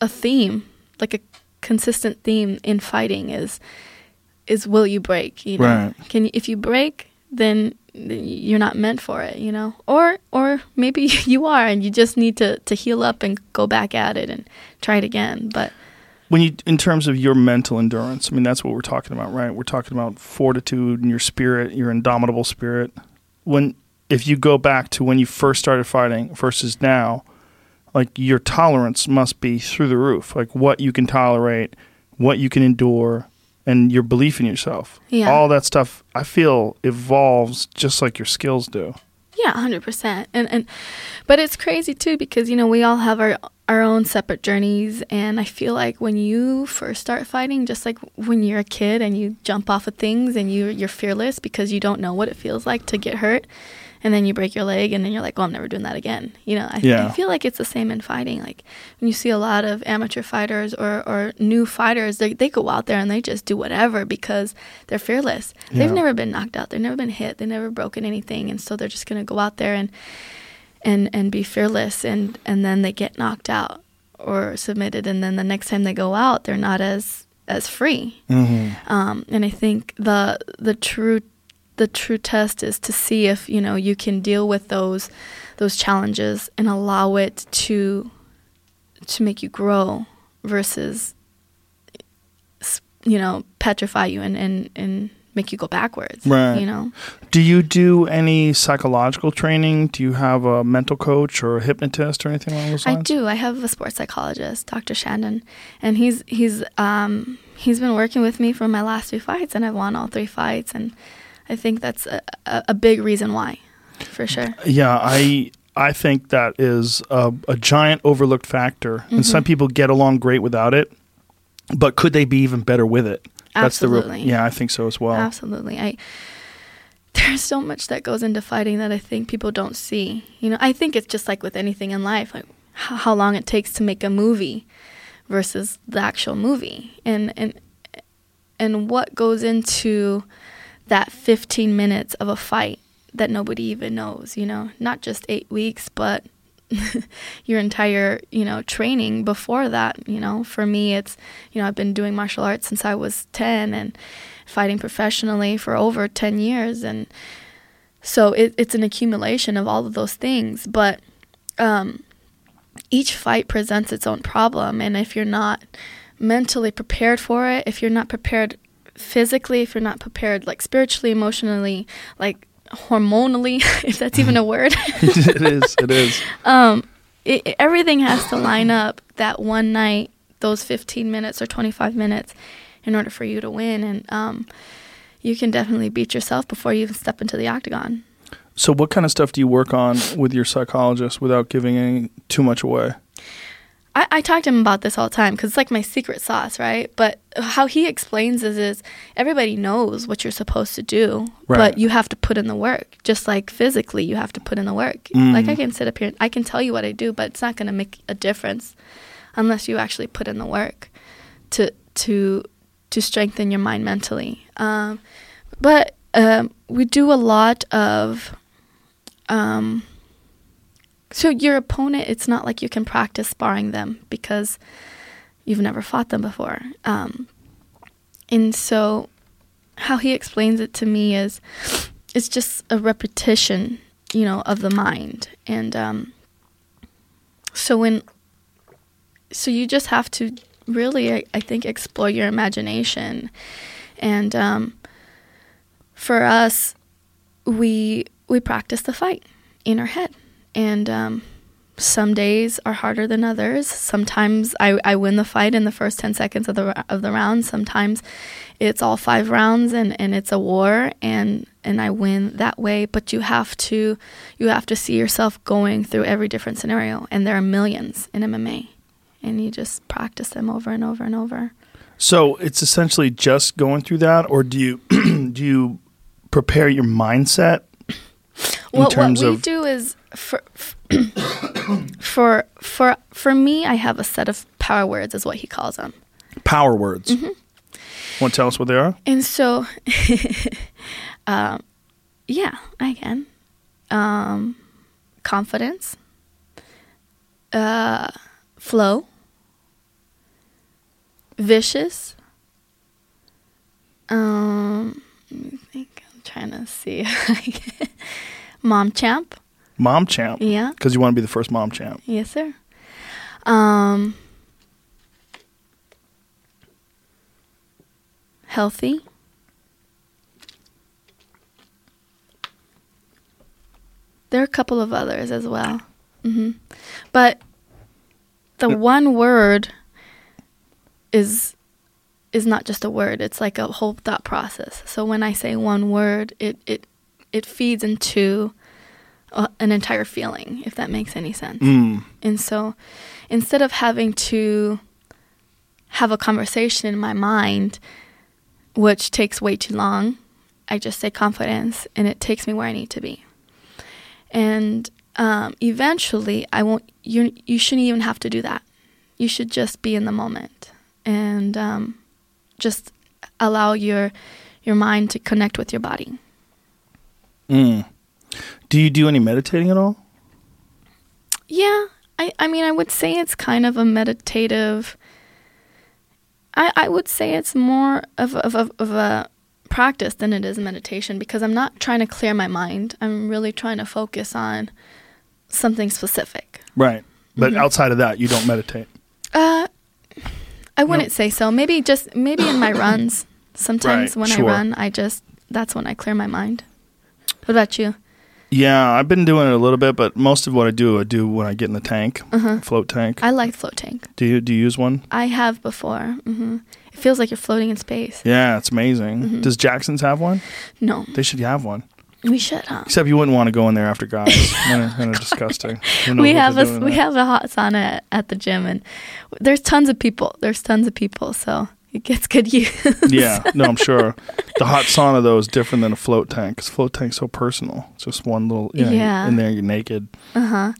a theme, like a consistent theme in fighting is is will you break? You know, Right. can you, if you break, then you're not meant for it, you know, or or maybe you are, and you just need to to heal up and go back at it and try it again. But When you, in terms of your mental endurance, I mean, that's what we're talking about, right? We're talking about fortitude and your spirit, your indomitable spirit. When, if you go back to when you first started fighting versus now, like your tolerance must be through the roof. Like what you can tolerate, what you can endure, and your belief in yourself. Yeah. All that stuff, I feel, evolves just like your skills do. Yeah, hundred percent. And and but it's crazy too because you know we all have our our own separate journeys, and I feel like when you first start fighting, just like when you're a kid and you jump off of things and you you're fearless because you don't know what it feels like to get hurt, and then you break your leg, and then you're like, well, I'm never doing that again. You know, I, Yeah. I feel like it's the same in fighting. Like when you see a lot of amateur fighters or or new fighters, they they go out there and they just do whatever because they're fearless. They've never been knocked out. They've never been hit. They've never broken anything, and so they're just gonna go out there and and and be fearless, and and then they get knocked out or submitted, and then the next time they go out, they're not as as free. Mm-hmm. Um, and I think the the true the true test is to see if you know you can deal with those those challenges and allow it to to make you grow versus you know petrify you and and and make you go backwards Right. you know Do you do any psychological training? Do you have a mental coach or a hypnotist or anything along those I do. I have a sports psychologist, Dr. Shandon, and he's he's um he's been working with me for my last two fights, and I've won all three fights, and I think that's a, a, a big reason why, for sure. Yeah, I I think that is a, a giant overlooked factor, and some Mm-hmm. people get along great without it. But could they be even better with it? That's the Absolutely. real. Yeah, I think so as well. Absolutely, I. There's so much that goes into fighting that I think people don't see. You know, I think it's just like with anything in life, like how, how long it takes to make a movie versus the actual movie, and and and what goes into that 15 minutes of a fight that nobody even knows. You know, not just eight weeks, but your entire you know training before that you know for me it's you know i've been doing martial arts since i was 10 and fighting professionally for over 10 years and so it, it's an accumulation of all of those things but um, each fight presents its own problem and if you're not mentally prepared for it if you're not prepared physically if you're not prepared like spiritually emotionally like hormonally if that's even a word it is. It is. um, it, everything has to line up that one night, those 15 minutes or 25 minutes, in order for you to win. And um, you can definitely beat yourself before you even step into the octagon. So, what kind of stuff do you work on with your psychologist without giving any too much away? I, I talk to him about this all the time because it's like my secret sauce, right? But how he explains is, is everybody knows what you're supposed to do, Right. but you have to put in the work. Just like physically, you have to put in the work. Like I can sit up here, and I can tell you what I do, but it's not going to make a difference unless you actually put in the work to to to strengthen your mind mentally. Um, but um, we do a lot of um, so your opponent. It's not like you can practice sparring them because you've never fought them before. Um, and so, how he explains it to me is, it's just a repetition, you know, of the mind. And um, so when, so you just have to really, I, I think, explore your imagination. And um, for us, we we practice the fight in our head, and um, some days are harder than others. Sometimes I, I win the fight in the first ten seconds of the of the round. Sometimes it's all five rounds and, and it's a war and and I win that way. But you have to you have to see yourself going through every different scenario, and there are millions in MMA, and you just practice them over and over and over. So it's essentially just going through that, or do you do you prepare your mindset in What, we do is for for for for me, I have a set of power words, is what he calls them. power words? Mm-hmm. Want to tell us what they are? And so, um, yeah, I can. Um, confidence, uh, flow, vicious. Um, let me think. Trying to see. Mom champ. Mom champ. Yeah. Because you want to be the first mom champ. Yes, sir. Um, healthy. There are a couple of others as well. hmm But the one word is is not just a word. It's like a whole thought process. So when I say one word, it it it feeds into a, an entire feeling, if that makes any sense. Mm. And so instead of having to have a conversation in my mind, which takes way too long, I just say confidence and it takes me where I need to be. And um, eventually, I won't, you, you shouldn't even have to do that. You should just be in the moment and um, just allow your, your mind to connect with your body. Mm. Do you do any meditating at all? Yeah, I, I mean, I would say it's kind of a meditative. I, I would say it's more of, of, of, of a practice than it is meditation because I'm not trying to clear my mind. I'm really trying to focus on something specific. Right. But Mm-hmm. outside of that, you don't meditate. Uh, I wouldn't say so. Maybe just maybe in my runs. Sometimes Right, when sure. I run, I just that's when I clear my mind. What about you? Yeah, I've been doing it a little bit, but most of what I do, I do when I get in the tank, float tank. Uh-huh. I like float tank. do you do you use one? I have before. hmm It feels like you're floating in space. Yeah, it's amazing. Mm-hmm. Does Jackson's have one? No, They should have one. We should, huh? Except you wouldn't want to go in there after guys. kind, of, kind of disgusting. We have a we there. have a hot sauna at, at the gym, and there's tons of people. There's tons of people, so it gets good use. yeah, no, I'm sure. The hot sauna though is different than a float tank because float tank's so personal. It's just one little you know, Yeah. in there. You're naked. Uh huh.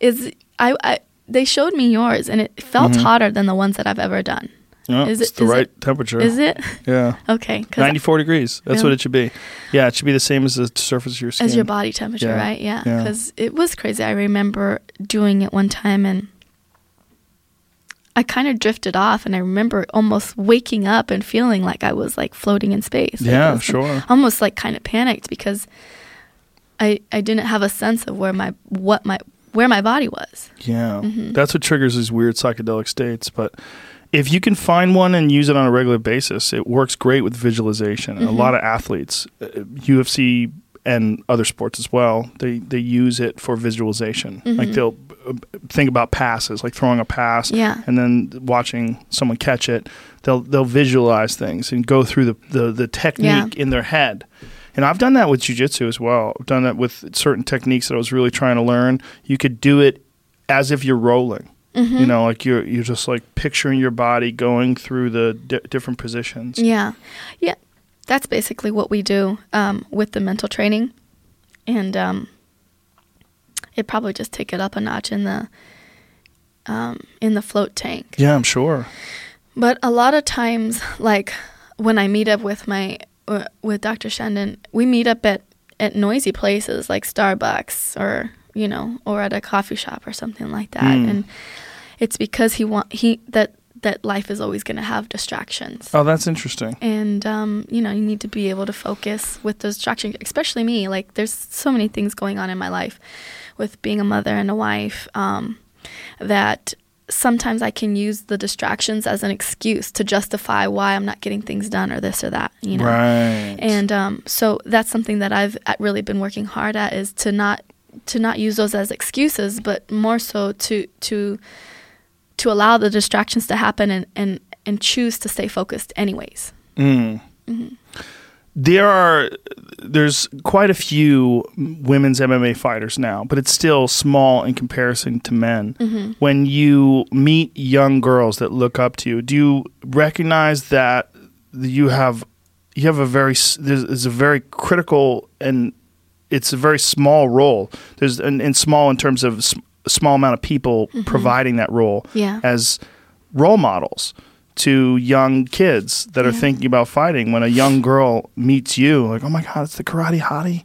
Is I, I they showed me yours, and it felt Mm-hmm. hotter than the ones that I've ever done. Yeah, Is it's it- the is right it- temperature. Is it Yeah, okay. 94 degrees. That's what it should be. Yeah, it should be the same as the surface of your skin. as your body temperature, Yeah, right? Yeah, yeah. because it was crazy. I remember doing it one time, and I kind of drifted off, and I remember almost waking up and feeling like I was like floating in space. Yeah, was, sure. Almost like kind of panicked because I I didn't have a sense of where my what my where my body was. Yeah, Mm-hmm. that's what triggers these weird psychedelic states. But if you can find one and use it on a regular basis, it works great with visualization. Mm-hmm. A lot of athletes, uh, UFC and other sports as well, they they use it for visualization. Mm-hmm. Like they'll uh, think about passes, like throwing a pass, Yeah. and then watching someone catch it. They'll they'll visualize things and go through the the, the technique in their head. And I've done that with jujitsu as well. I've done that with certain techniques that I was really trying to learn. You could do it as if you're rolling. Mm-hmm. You know, like you're you're just like picturing your body going through the di- different positions. Yeah, yeah. That's basically what we do um, with the mental training, and um, it probably just take it up a notch in the um, in the float tank. Yeah, I'm sure. But a lot of times, like when I meet up with my uh, with Dr. Shandon, we meet up at at noisy places like Starbucks or you know or at a coffee shop or something like that, Mm. and it's because he want he that that life is always going to have distractions. Oh, that's interesting. And um, you know, you need to be able to focus with those distractions. Especially me, like there's so many things going on in my life, with being a mother and a wife, um, that sometimes I can use the distractions as an excuse to justify why I'm not getting things done or this or that. You know, Right. and um, so that's something that I've really been working hard at is to not to not use those as excuses, but more so to to to allow the distractions to happen and and and choose to stay focused anyways. Mm. Mm-hmm. There are there's quite a few women's MMA fighters now, but it's still small in comparison to men. Mm-hmm. When you meet young girls that look up to you, do you recognize that you have you have a very there's, a very critical and it's a very small role. There's and, and small in terms of small amount of people providing that role Mm-hmm. Yeah. as role models to young kids that are Yeah. thinking about fighting. When a young girl meets you, like, oh my god, it's the karate hottie.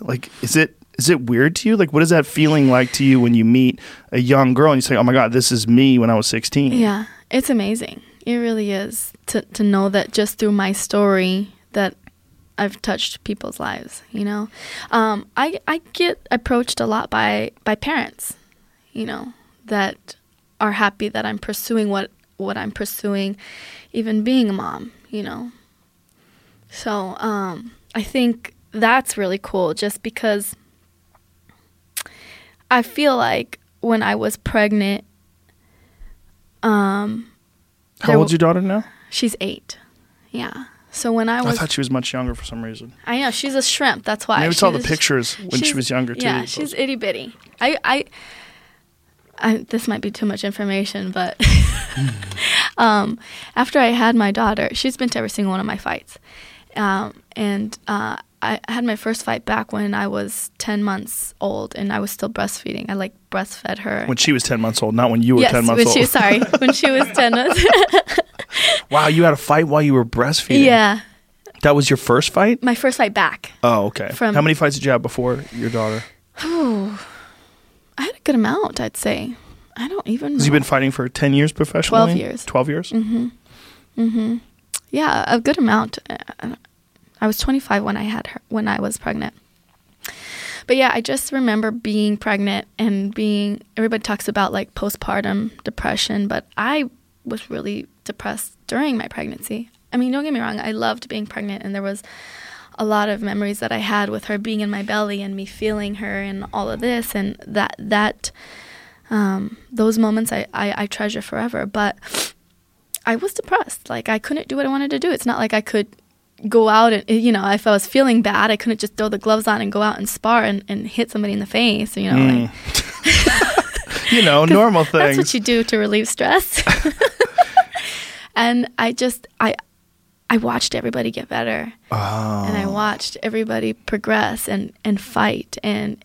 like, is it is it weird to you? Like, what is that feeling like to you when you meet a young girl and you say, oh my god, this is me when I was sixteen? Yeah, it's amazing. It really is to to know that just through my story that I've touched people's lives. You know, um, I I get approached a lot by by parents, you know, that are happy that I'm pursuing what what I'm pursuing, even being a mom. You know, so um, I think that's really cool. Just because I feel like when I was pregnant, um, How old's your daughter now? she's eight. Yeah. So when I was, I, thought she was much younger for some reason. I know she's a shrimp. That's why. Maybe it's all the pictures when she was younger too. Yeah, she's itty bitty. I, I, I, this might be too much information, but um, after I had my daughter, she's been to every single one of my fights, um, and uh, I had my first fight back when I was ten months old, and I was still breastfeeding. I like breastfed her. when she was ten months old, not when you were yes, ten months when old. she sorry, when she was ten months. wow, you had a fight while you were breastfeeding. yeah, that was your first fight. my first fight back. Oh, okay. From- How many fights did you have before your daughter? Ooh. I had a good amount, I'd say. I don't even know. You've been fighting for 10 years professionally? 12 years. 12 years? Mm-hmm. Mm hmm. Yeah, a good amount. Uh, I was 25 when I had her when I was pregnant. But yeah, I just remember being pregnant and being everybody talks about like postpartum depression, but I was really depressed during my pregnancy. I mean, don't get me wrong, I loved being pregnant and there was a lot of memories that I had with her being in my belly and me feeling her and all of this and that that um, those moments I, I, I treasure forever. But I was depressed. Like I couldn't do what I wanted to do. It's not like I could go out and you know if I was feeling bad, I couldn't just throw the gloves on and go out and spar and, and hit somebody in the face. You know, like, mm. You know, normal things that's what you do to relieve stress. and I just I I watched everybody get better oh. and I watched everybody progress and and fight and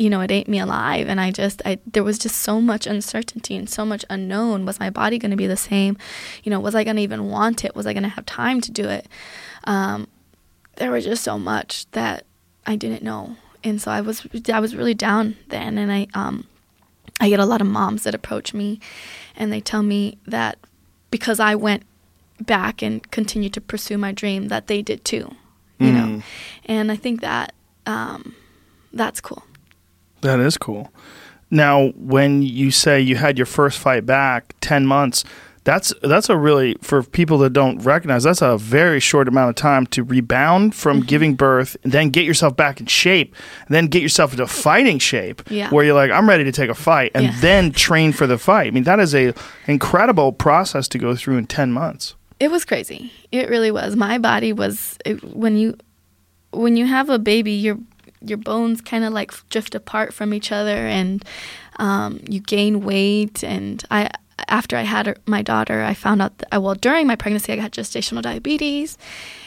you know it ate me alive. And I just I there was just so much uncertainty and so much unknown. Was my body going to be the same? You know was I going to even want it? Was I going to have time to do it? Um, there was just so much that I didn't know. And so I was I was really down then. And I um I get a lot of moms that approach me and they tell me that because I went back and continued to pursue my dream that they did too you know? Mm. and I think that um, that's cool That is cool. Now, when you say you had your first fight back 10 months, that's that's a really for people that don't recognize that's a very short amount of time to rebound from Mm-hmm. giving birth and then get yourself back in shape and then get yourself into fighting shape Yeah. where you're like I'm ready to take a fight and Yeah. then train for the fight. I mean that is a incredible process to go through in 10 months. it was crazy it really was my body was it, when you when you have a baby you're your bones kind of like drift apart from each other and um, you gain weight. And i after i had my daughter i found out that well during my pregnancy i got gestational diabetes.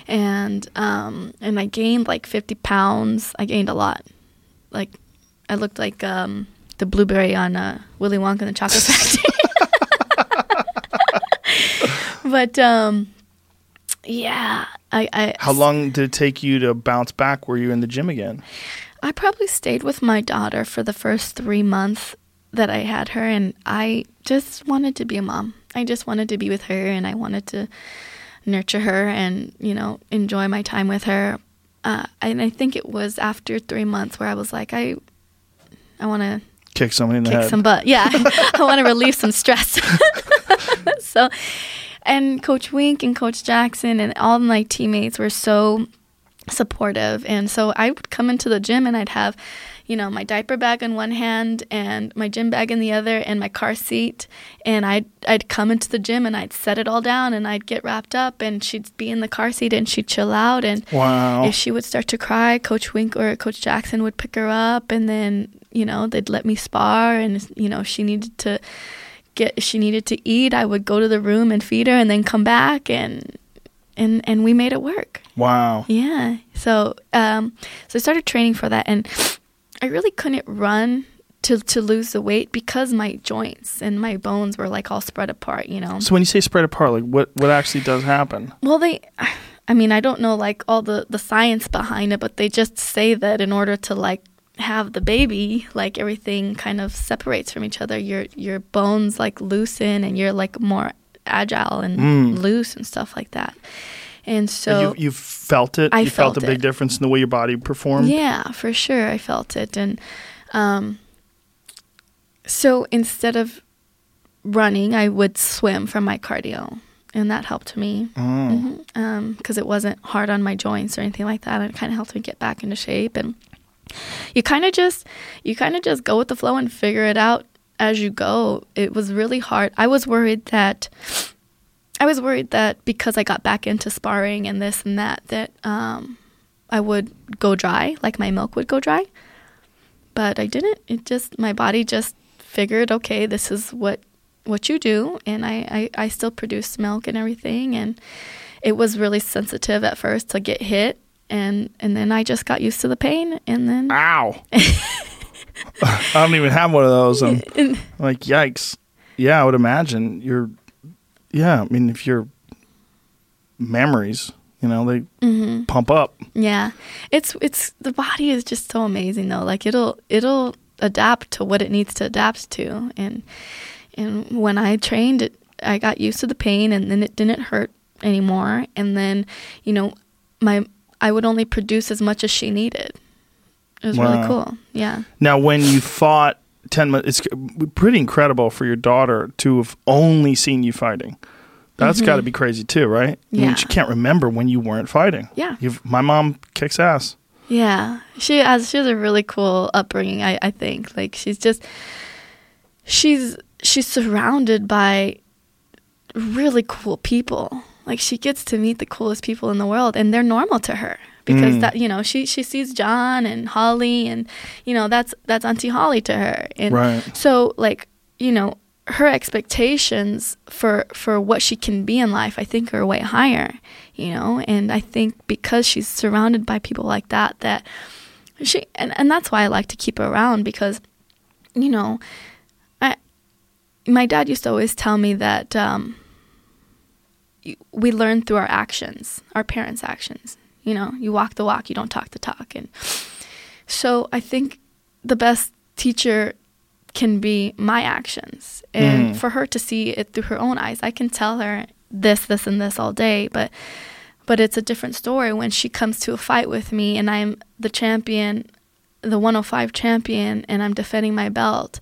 And um, and i gained like 50 pounds. I gained a lot. Like i looked like um, the blueberry on uh, willy wonka and the chocolate factory. But um, yeah, I, I. How long did it take you to bounce back? Were you in the gym again? I probably stayed with my daughter for the first three months that I had her, and I just wanted to be a mom. I just wanted to be with her, and I wanted to nurture her and you know enjoy my time with her. Uh, and I think it was after three months where I was like, I, I want to kick somebody in the kick head. some butt. Yeah, I want to relieve some stress. so, and Coach Wink and Coach Jackson and all my teammates were so supportive. And so I would come into the gym and I'd have, you know, my diaper bag in one hand and my gym bag in the other and my car seat. And I'd, I'd come into the gym and I'd set it all down and I'd get wrapped up and she'd be in the car seat and she'd chill out. And wow. if she would start to cry, Coach Wink or Coach Jackson would pick her up and then, you know, they'd let me spar and, you know, she needed to get she needed to eat, I would go to the room and feed her and then come back and and and we made it work. Wow. Yeah. So um so I started training for that and I really couldn't run to to lose the weight because my joints and my bones were like all spread apart, you know. So when you say spread apart, like what what actually does happen? Well, they I mean, I don't know like all the the science behind it, but they just say that in order to like have the baby, like everything kind of separates from each other. Your your bones like loosen and you're like more agile and Mm. loose and stuff like that. And so you you felt it. I you felt, felt a big difference in the way your body performed. Yeah, for sure. I felt it. And um, so instead of running, I would swim for my cardio. And that helped me because it wasn't hard on my joints or anything like that. It kind of helped me get back into shape. And you kind of just, you kind of just go with the flow and figure it out as you go. It was really hard. I was worried that I was worried that because I got back into sparring and this and that, that um, I would go dry, like my milk would go dry. But I didn't. It just my body just figured, okay, this is what what you do, and I I, I still produced milk and everything, and it was really sensitive at first to get hit, and and then I just got used to the pain, and then Ow. I don't even have one of those. I'm and, like, yikes. Yeah, I would imagine you're. Yeah, I mean, if your memories, you know, they mhm. pump up. Yeah. It's it's the body is just so amazing though. Like it'll it'll adapt to what it needs to adapt to and and when I trained it I got used to the pain and then it didn't hurt anymore and then, you know, my I would only produce as much as she needed. It was really cool. Yeah. Now, when you fought ten months, it's pretty incredible for your daughter to have only seen you fighting. That's got to be crazy too, right? I mean, Mm-hmm. Yeah. she can't remember when you weren't fighting. Yeah. You've, my mom kicks ass. Yeah, she has. She has a really cool upbringing. I, I think like she's just she's she's surrounded by really cool people. Like she gets to meet the coolest people in the world, and they're normal to her because Mm. that you know she she sees John and Holly, and you know that's that's Auntie Holly to her, and Right. so like you know her expectations for for what she can be in life i think are way higher you know and i think because she's surrounded by people like that that she and, and that's why i like to keep her around because you know i my dad used to always tell me that um we learn through our actions our parents actions. You know you walk the walk you don't talk the talk. And so i think the best teacher can be my actions. And Mm. for her to see it through her own eyes i can tell her this this and this all day but but it's a different story when she comes to a fight with me and i'm the champion the 105 champion and i'm defending my belt.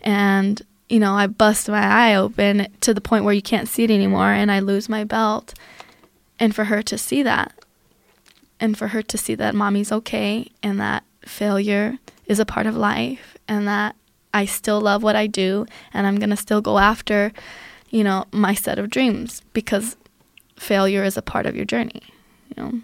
And you know i bust my eye open to the point where you can't see it anymore and i lose my belt and for her to see that and for her to see that mommy's okay and that failure is a part of life and that I still love what I do and I'm going to still go after, you know, my set of dreams because failure is a part of your journey, you know.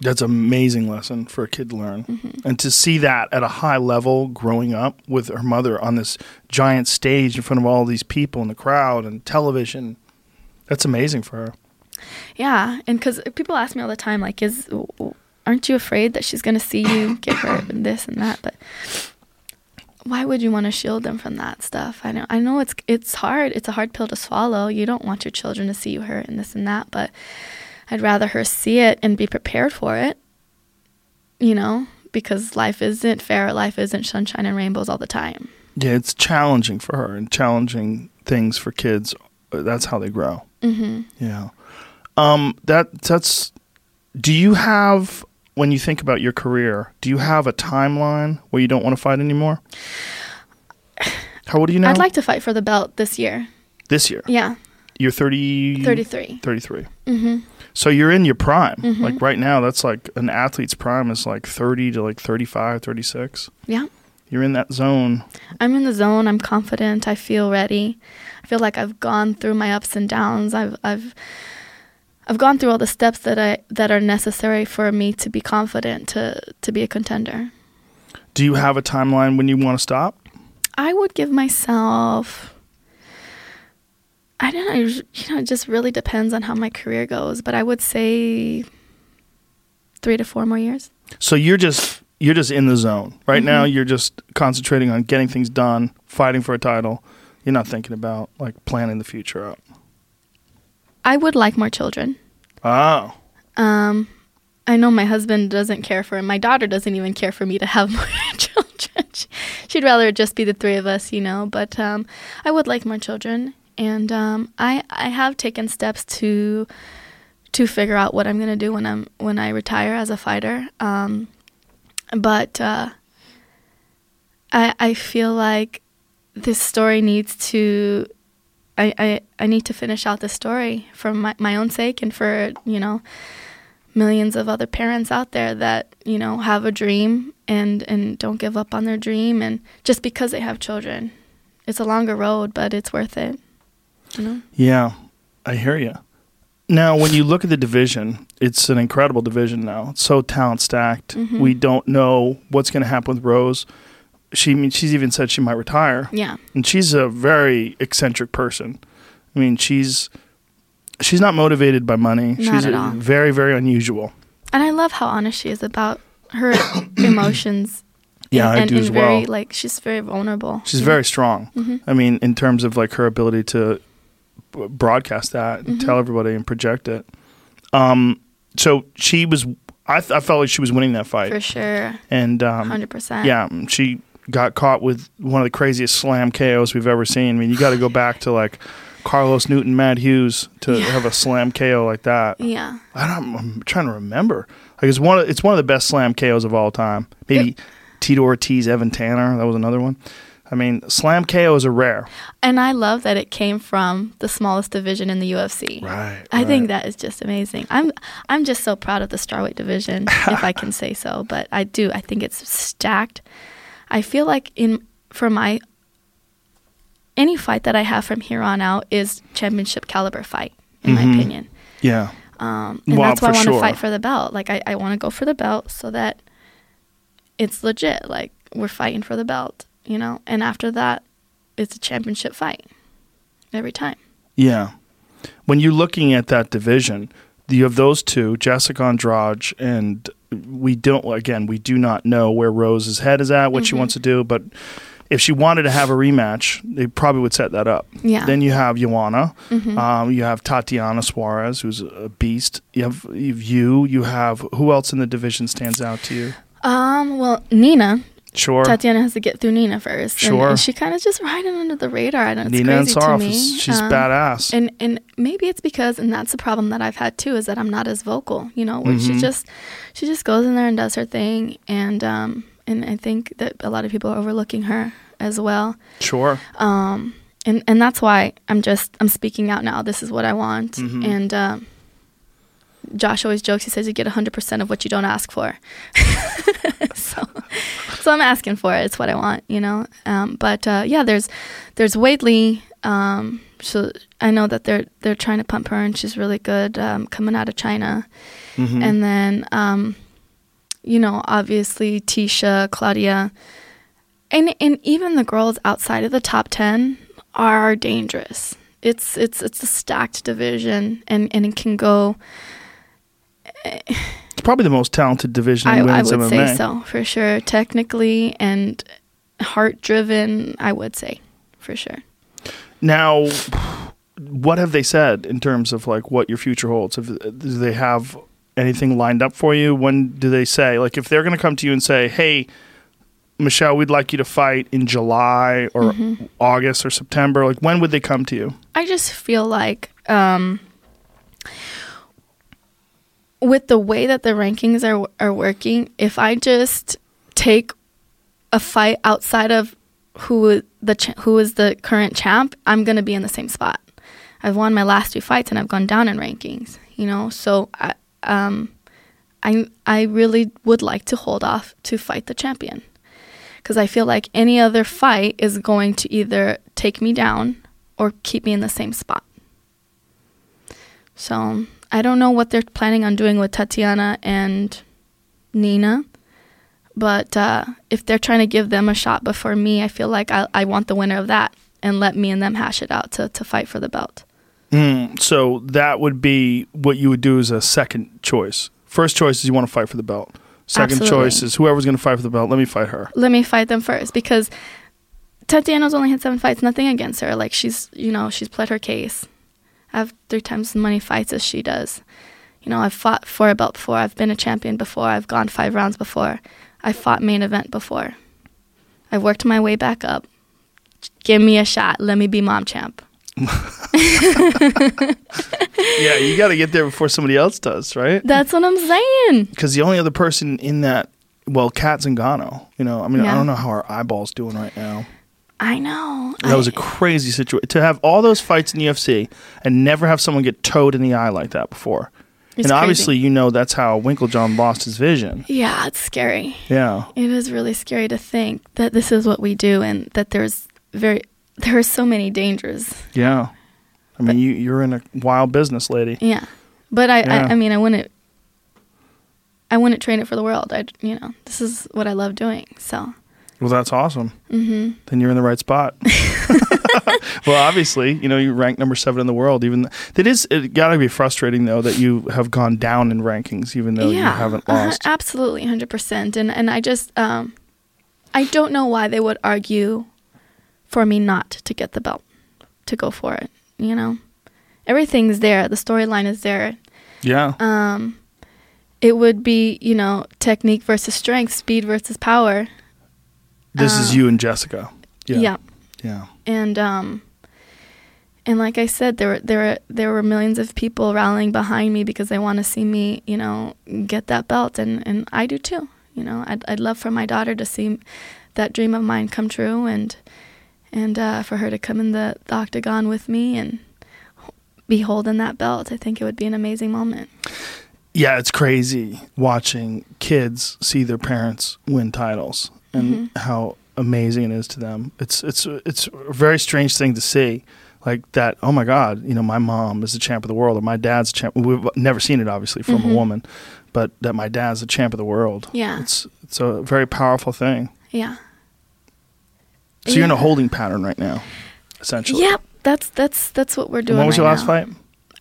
That's an amazing lesson for a kid to learn. Mm-hmm. And to see that at a high level growing up with her mother on this giant stage in front of all these people in the crowd and television, that's amazing for her. Yeah, and because people ask me all the time, like, is aren't you afraid that she's gonna see you get hurt and this and that? But why would you want to shield them from that stuff? I know, I know it's it's hard. It's a hard pill to swallow. You don't want your children to see you hurt and this and that, but I'd rather her see it and be prepared for it. You know, because life isn't fair. Life isn't sunshine and rainbows all the time. Yeah, it's challenging for her and challenging things for kids. That's how they grow. hmm Yeah. Um, that that's. Do you have when you think about your career? Do you have a timeline where you don't want to fight anymore? How old are you now? I'd like to fight for the belt this year. this year. Yeah, You're 30, 33. 33. hmm So you're in your prime. Mhm. Like right now, that's like an athlete's prime is like 30 to like 35, 36. Yeah. You're in that zone. I'm in the zone. I'm confident. I feel ready. I feel like I've gone through my ups and downs. I've I've I've gone through all the steps that I that are necessary for me to be confident to to be a contender. Do you have a timeline when you want to stop? I would give myself I don't know, you know, it just really depends on how my career goes, but I would say 3 to 4 more years. So you're just you're just in the zone right now. Mhm. You're just concentrating on getting things done, fighting for a title. You're not thinking about like planning the future out. I would like more children. Oh, Um, I know my husband doesn't care for My daughter doesn't even care for me to have more children. She- She'd rather it just be the three of us, you know. But um, I would like more children, and um, I I have taken steps to to figure out what I'm gonna do when I'm when I retire as a fighter. Um, but uh, I I feel like this story needs to I, I, I need to finish out the story for my, my own sake and for, you know, millions of other parents out there that, you know, have a dream and, and don't give up on their dream and just because they have children. It's a longer road, but it's worth it. You know? yeah, I hear you. Now, when you look at the division, it's an incredible division now. It's so talent stacked. Mhm. We don't know what's going to happen with Rose. She I mean, she's even said she might retire. Yeah. and she's a very eccentric person. I mean, she's she's not motivated by money. Not she's at all. very very unusual. And I love how honest she is about her emotions. Yeah, and, I do and as very, well. like, she's very vulnerable. She's know? very strong. Mhm. I mean, in terms of like her ability to broadcast that and Mhm. tell everybody and project it. Um, so she was. I, th- I felt like she was winning that fight, For sure. and um, 100%. yeah, she got caught with one of the craziest slam KOs we've ever seen. I mean, you got to go back to like Carlos Newton, Matt Hughes to Yeah. have a slam KO like that. Yeah. I don't, I'm trying to remember. Like it's one of it's one of the best slam KOs of all time. Maybe Tito Ortiz, Evan Tanner, that was another one. I mean, slam KOs are rare. And I love that it came from the smallest division in the UFC. Right. I think that is just amazing. I'm I'm just so proud of the strawweight division, if I can say so. But I do. I think it's stacked. I feel like in for my any fight that I have from here on out is championship caliber fight, in Mhm. my opinion. Yeah. Um, and Well, that's why I want to sure. fight for the belt. Like I, I want to go for the belt so that it's legit. Like we're fighting for the belt, you know. And after that, it's a championship fight every time. Yeah. When you're looking at that division, you have those two, Jessica Andrade, and we don't, again, we do not know where Rose's head is at, what she Mhm. wants to do, but if she wanted to have a rematch, they probably would set that up. Yeah. Then you have Joanna, Mhm. um, you have Tatiana Suarez, who's a beast. You have, you have you, you have, who else in the division stands out to you? Um, well, Nina, Sure. Tatiana has to get through Nina first. and- Sure. And, she kind of just riding under the radar. And it's Nina crazy to me. is, she's Um, badass. And and maybe it's because, and that's the problem that I've had too, is that I'm not as vocal. You know, where she just she just goes in there and does her thing, and um, and I think that a lot of people are overlooking her as well. sure. Um, and and that's why I'm just I'm speaking out now. This is what I want. Mhm. And um, Josh always jokes. He says you get 100 percent of what you don't ask for. so so I'm asking for it. It's what I want, you know. Um, but uh, yeah, there's there's Weili, um, so I know that they're they're trying to pump her, and she's really good um, coming out of China. Mhm. And then, um, you know, obviously Tecia, Claudia, and and even the girls outside of the top ten are dangerous. It's it's it's a stacked division, and and it can go. It's probably the most talented division in I, I would MMA. say so for sure. Technically and heart driven, I would say for sure. Now, what have they said in terms of like what your future holds? Have, do they have anything lined up for you? When do they say like if they're going to come to you and say, "Hey, Michelle, we'd like you to fight in July or Mm-hmm. August or September"? Like when would they come to you? I just feel like um, with the way that the rankings are are working, if I just take a fight outside of who the ch- who is the current champ, I'm gonna be in the same spot. I've won my last two fights and I've gone down in rankings. You know, so I um, I I really would like to hold off to fight the champion because I feel like any other fight is going to either take me down or keep me in the same spot. So I don't know what they're planning on doing with Tatiana and Nina, but uh, if they're trying to give them a shot before me, I feel like I, I want the winner of that and let me and them hash it out to, to fight for the belt. Mm, so that would be what you would do as a second choice. First choice is you want to fight for the belt. Second Absolutely. choice is whoever's going to fight for the belt. Let me fight her. Let me fight them first because Tatiana's only had seven fights, nothing against her. Like she's, you know, she's pled her case. I have three times as many fights as she does. You know, I've fought for a belt before. I've been a champion before. I've gone five rounds before. I've fought main event before. I've worked my way back up. Give me a shot. Let me be mom champ. yeah, you got to get there before somebody else does, right? That's what I'm saying. because the only other person in that, well, Cat Zingano. You know, I mean, I don't know how our eyeballs doing right now. I know. That was a crazy situation to have all those fights in the UFC and never have someone get towed in the eye like that before. and crazy. obviously, you know that's how Winkeljohn lost his vision. Yeah, it's scary. Yeah, It is really scary to think that this is what we do and that there's very there are so many dangers. yeah. I mean, you you're in a wild business, lady. Yeah. But I, Yeah. I I mean I wouldn't I wouldn't train it for the world. I you know, this is what I love doing. So, Well, that's awesome. mhm. Then you're in the right spot. well, obviously, you know you rank number seven in the world. Even that is it. Got to be frustrating though that you have gone down in rankings, even though you haven't uh-huh, lost. absolutely 100%. And and I just um I don't know why they would argue for me not to get the belt, to go for it, you know. Everything's there. The storyline is there. yeah. um, it would be you know technique versus strength, speed versus power. This is uh, you and Jessica. Yeah. Yeah. Yeah. and um, and like I said, there were there were there were millions of people rallying behind me because they want to see me, you know, get that belt, and and I do too. You know, I'd I'd love for my daughter to see that dream of mine come true, and and uh, for her to come in the, the octagon with me and be holding that belt. I think it would be an amazing moment. Yeah, it's crazy watching kids see their parents win titles and Mm-hmm. how amazing it is to them. It's it's it's a very strange thing to see. Like that, oh my God, you know, my mom is the champ of the world, or my dad's champ. We've never seen it, obviously, from Mhm. a woman, but that my dad's the champ of the world. Yeah. it's it's a very powerful thing. Yeah. So you're in a holding pattern right now, essentially. Yep, that's that's that's what we're And doing. when was right your last now. fight?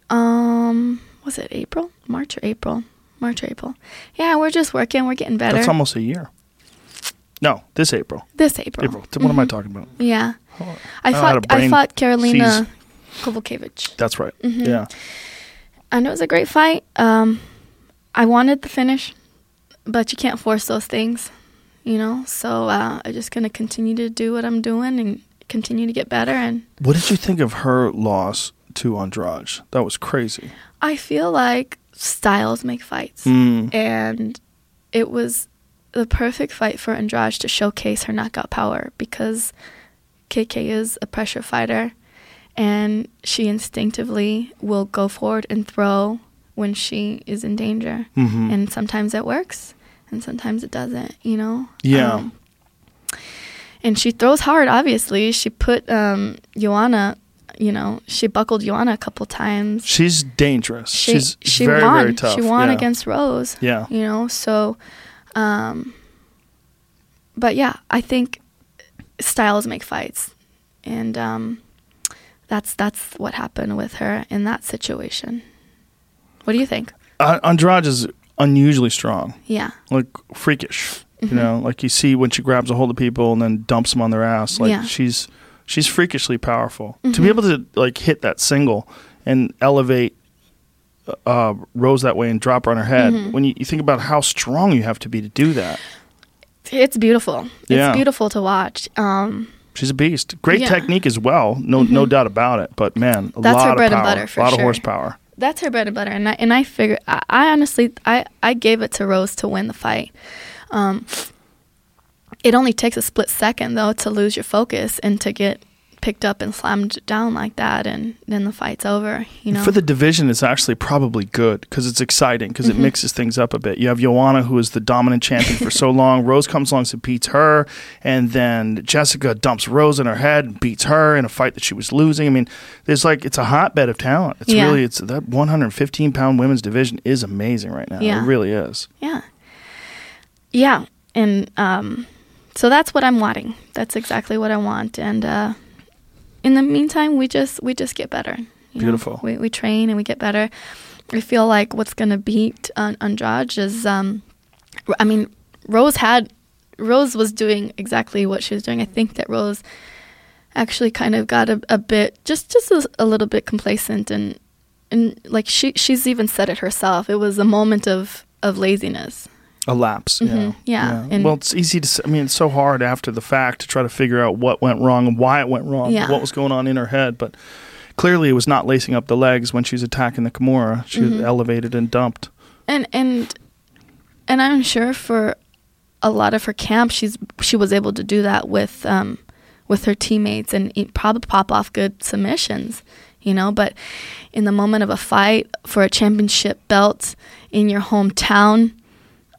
Um, was it April, March or April? March or April. Yeah, we're just working. We're getting better. That's almost a year. No, this April. this April. April. What am I Mhm. talking about? Yeah, Oh, I I fought. I fought Karolina Kowalkiewicz, That's right. Mhm. Yeah. and it was a great fight. Um, I wanted the finish, but you can't force those things, you know. So uh, I'm just gonna continue to do what I'm doing and continue to get better. And What did you think of her loss to Andrade? That was crazy. I feel like styles make fights. Mm. and it was the perfect fight for Andrade to showcase her knockout power because KK is a pressure fighter and she instinctively will go forward and throw when she is in danger. Mhm. And sometimes it works and sometimes it doesn't, you know? Yeah. Um, and she throws hard, obviously. She put um, Joanna, you know, she buckled Joanna a couple times. She's dangerous. She She's she very won. very tough. She won yeah. against Rose. Yeah. You know, so um but yeah, I think styles make fights. And um that's that's what happened with her in that situation. What do you think? Uh, Andrade is unusually strong, Yeah. like freakish. Mhm. You know, like you see when she grabs a hold of people and then dumps them on their ass. Like Yeah. she's she's freakishly powerful. To Mhm. be able to like hit that single and elevate uh, Rose that way and drop her on her head. Mhm. When you, you think about how strong you have to be to do that, It's beautiful. Yeah. It's beautiful to watch. Um she's a beast. Great Yeah. technique as well. No no Mhm. doubt about it. But man, a That's lot her of bread and butter for a lot of sure. horsepower. that's her bread and butter and I and I figure I, I honestly I, I gave it to Rose to win the fight. Um it only takes a split second though to lose your focus and to get picked up and slammed down like that and then the fight's over, you know. For the division, it's actually probably good because it's exciting because Mhm. it mixes things up a bit. You have Joanna, who is the dominant champion for so long. Rose comes along and beats her, and then Jessica dumps Rose in her head and beats her in a fight that she was losing. I mean, there's like it's a hotbed of talent. It's Yeah. really it's that 115 pound women's division is amazing right now. Yeah. It really is. Yeah. Yeah. And um, so that's what I'm wanting. That's exactly what I want. And uh, in the meantime, we just we just get better. you know? Beautiful. We we train and we get better. I feel like what's gonna beat uh, Andrade is, um, I mean, Rose had Rose was doing exactly what she was doing. I think that Rose actually kind of got a, a bit just just a, a little bit complacent and and like she she's even said it herself. It was a moment of of laziness. A lapse. Yeah. Mhm. Yeah. And- well, it's easy to. I mean, it's so hard after the fact to try to figure out what went wrong and why it went wrong, Yeah. what was going on in her head. But clearly, it was not lacing up the legs when she's attacking the Kimura. She was Mhm. elevated and dumped. and and and I'm sure for a lot of her camp, she's she was able to do that with um with her teammates and probably pop off good submissions, you know. But in the moment of a fight for a championship belt in your hometown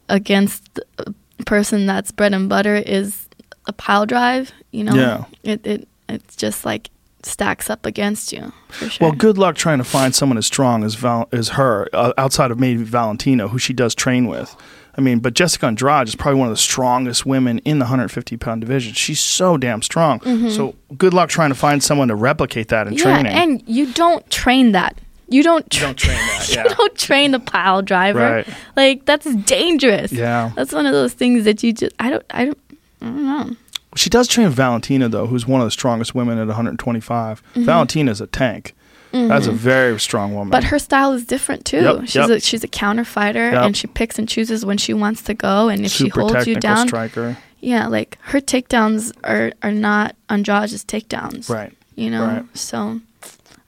against a person that's bread and butter is a pile drive, you know. Yeah. It it it's just like stacks up against you for sure. Well, good luck trying to find someone as strong as Val- as her uh, outside of maybe Valentina, who she does train with. I mean, but Jessica Andrade is probably one of the strongest women in the 150 pound division. She's so damn strong. So good luck trying to find someone to replicate that in Mm-hmm. yeah, training. and you don't train that. You don't. you don't train that. you don't train the pile driver. Right. Like that's dangerous. Yeah. That's one of those things that you just. I don't. I don't. I don't know. She does train Valentina though, who's one of the strongest women at 125. Valentina's a tank. That's a very strong woman. Mm-hmm. But her style is different too. Yep, she's yep. a she's a counter fighter, Yep. and she picks and chooses when she wants to go. And if she holds you down, striker. yeah, like her takedowns are are not Andrade's takedowns. Right. You know. right. So,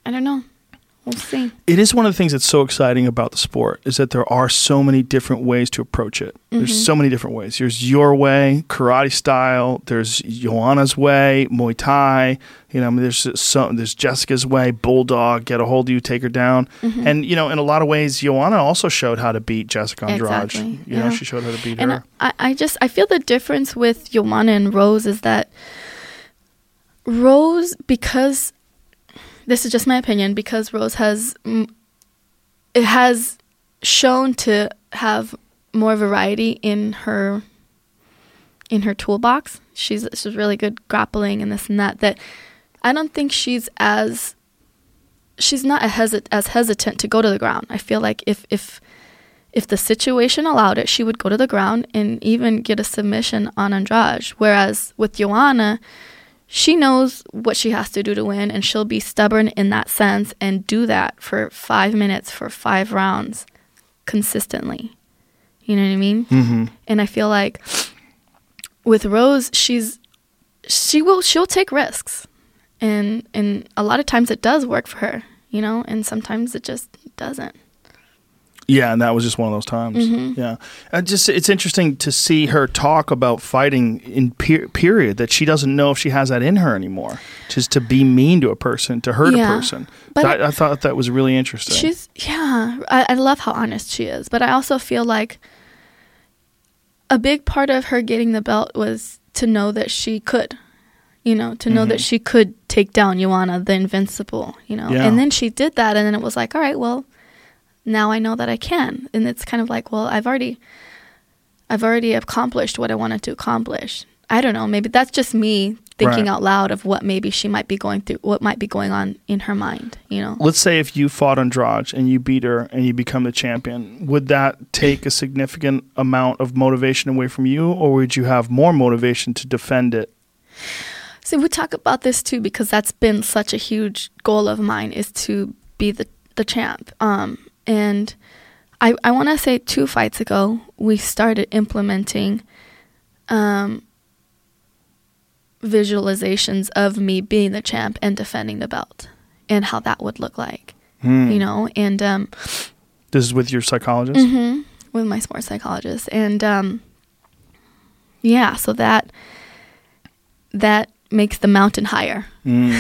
I don't know. We'll see. It is one of the things that's so exciting about the sport is that there are so many different ways to approach it. Mm-hmm. There's so many different ways. There's your way, karate style. There's Joanna's way, Muay Thai. You know, I mean, there's so there's Jessica's way, bulldog, get a hold of you, take her down. Mm-hmm. And you know, in a lot of ways, Joanna also showed how to beat Jessica Andrade. Exactly, You know, she showed how to beat And her. I, I just I feel the difference with Joanna and Rose is that Rose because this is just my opinion because Rose has it has shown to have more variety in her in her toolbox. She's she's really good grappling and this and that that I don't think she's as she's not as hesitant to go to the ground. I feel like if if if the situation allowed it, she would go to the ground and even get a submission on Andrade. Whereas with Joanna, she knows what she has to do to win, and she'll be stubborn in that sense and do that for five minutes for five rounds consistently. You know what I mean? hmm And I feel like with Rose, she's she will she'll take risks, and and a lot of times it does work for her, you know, and sometimes it just doesn't. Yeah, and that was just one of those times. Mm-hmm. Yeah, uh, just it's interesting to see her talk about fighting in per- period that she doesn't know if she has that in her anymore. Just to be mean to a person, to hurt Yeah, a person. but That- it- I thought that was really interesting. She's yeah. I, I love how honest she is, but I also feel like a big part of her getting the belt was to know that she could. You know, to know Mm-hmm. that she could take down Joanna, the invincible. You know, Yeah. and then she did that, and then it was like, all right, well, now I know that I can, and it's kind of like, well, I've already, I've already accomplished what I wanted to accomplish. I don't know, maybe that's just me thinking Right. out loud of what maybe she might be going through, what might be going on in her mind. You know, Let's say if you fought Andrade and you beat her and you become the champion, would that take a significant amount of motivation away from you, or would you have more motivation to defend it? So we talk about this too because that's been such a huge goal of mine is to be the the champ. Um, and I I want to say two fights ago we started implementing um, visualizations of me being the champ and defending the belt and how that would look like. Hmm. You know, and um, This is with your psychologist. hmm with my sports psychologist, and um, yeah, so that that makes the mountain higher. Mm.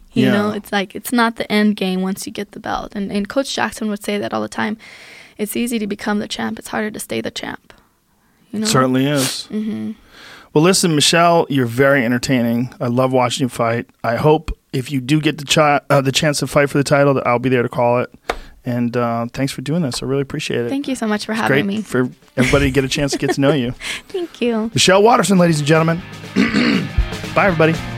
You Yeah. know, it's like it's not the end game once you get the belt. And and Coach Jackson would say that all the time. It's easy to become the champ. It's harder to stay the champ. You know. It Certainly is. hmm Well, listen, Michelle, you're very entertaining. I love watching you fight. I hope if you do get the chi- uh, the chance to fight for the title, that I'll be there to call it. And uh, thanks for doing this. I really appreciate it. Thank you so much for It's having great me. for everybody to get a chance to get to know you. Thank you. Michelle Waterson, ladies and gentlemen. Bye, everybody.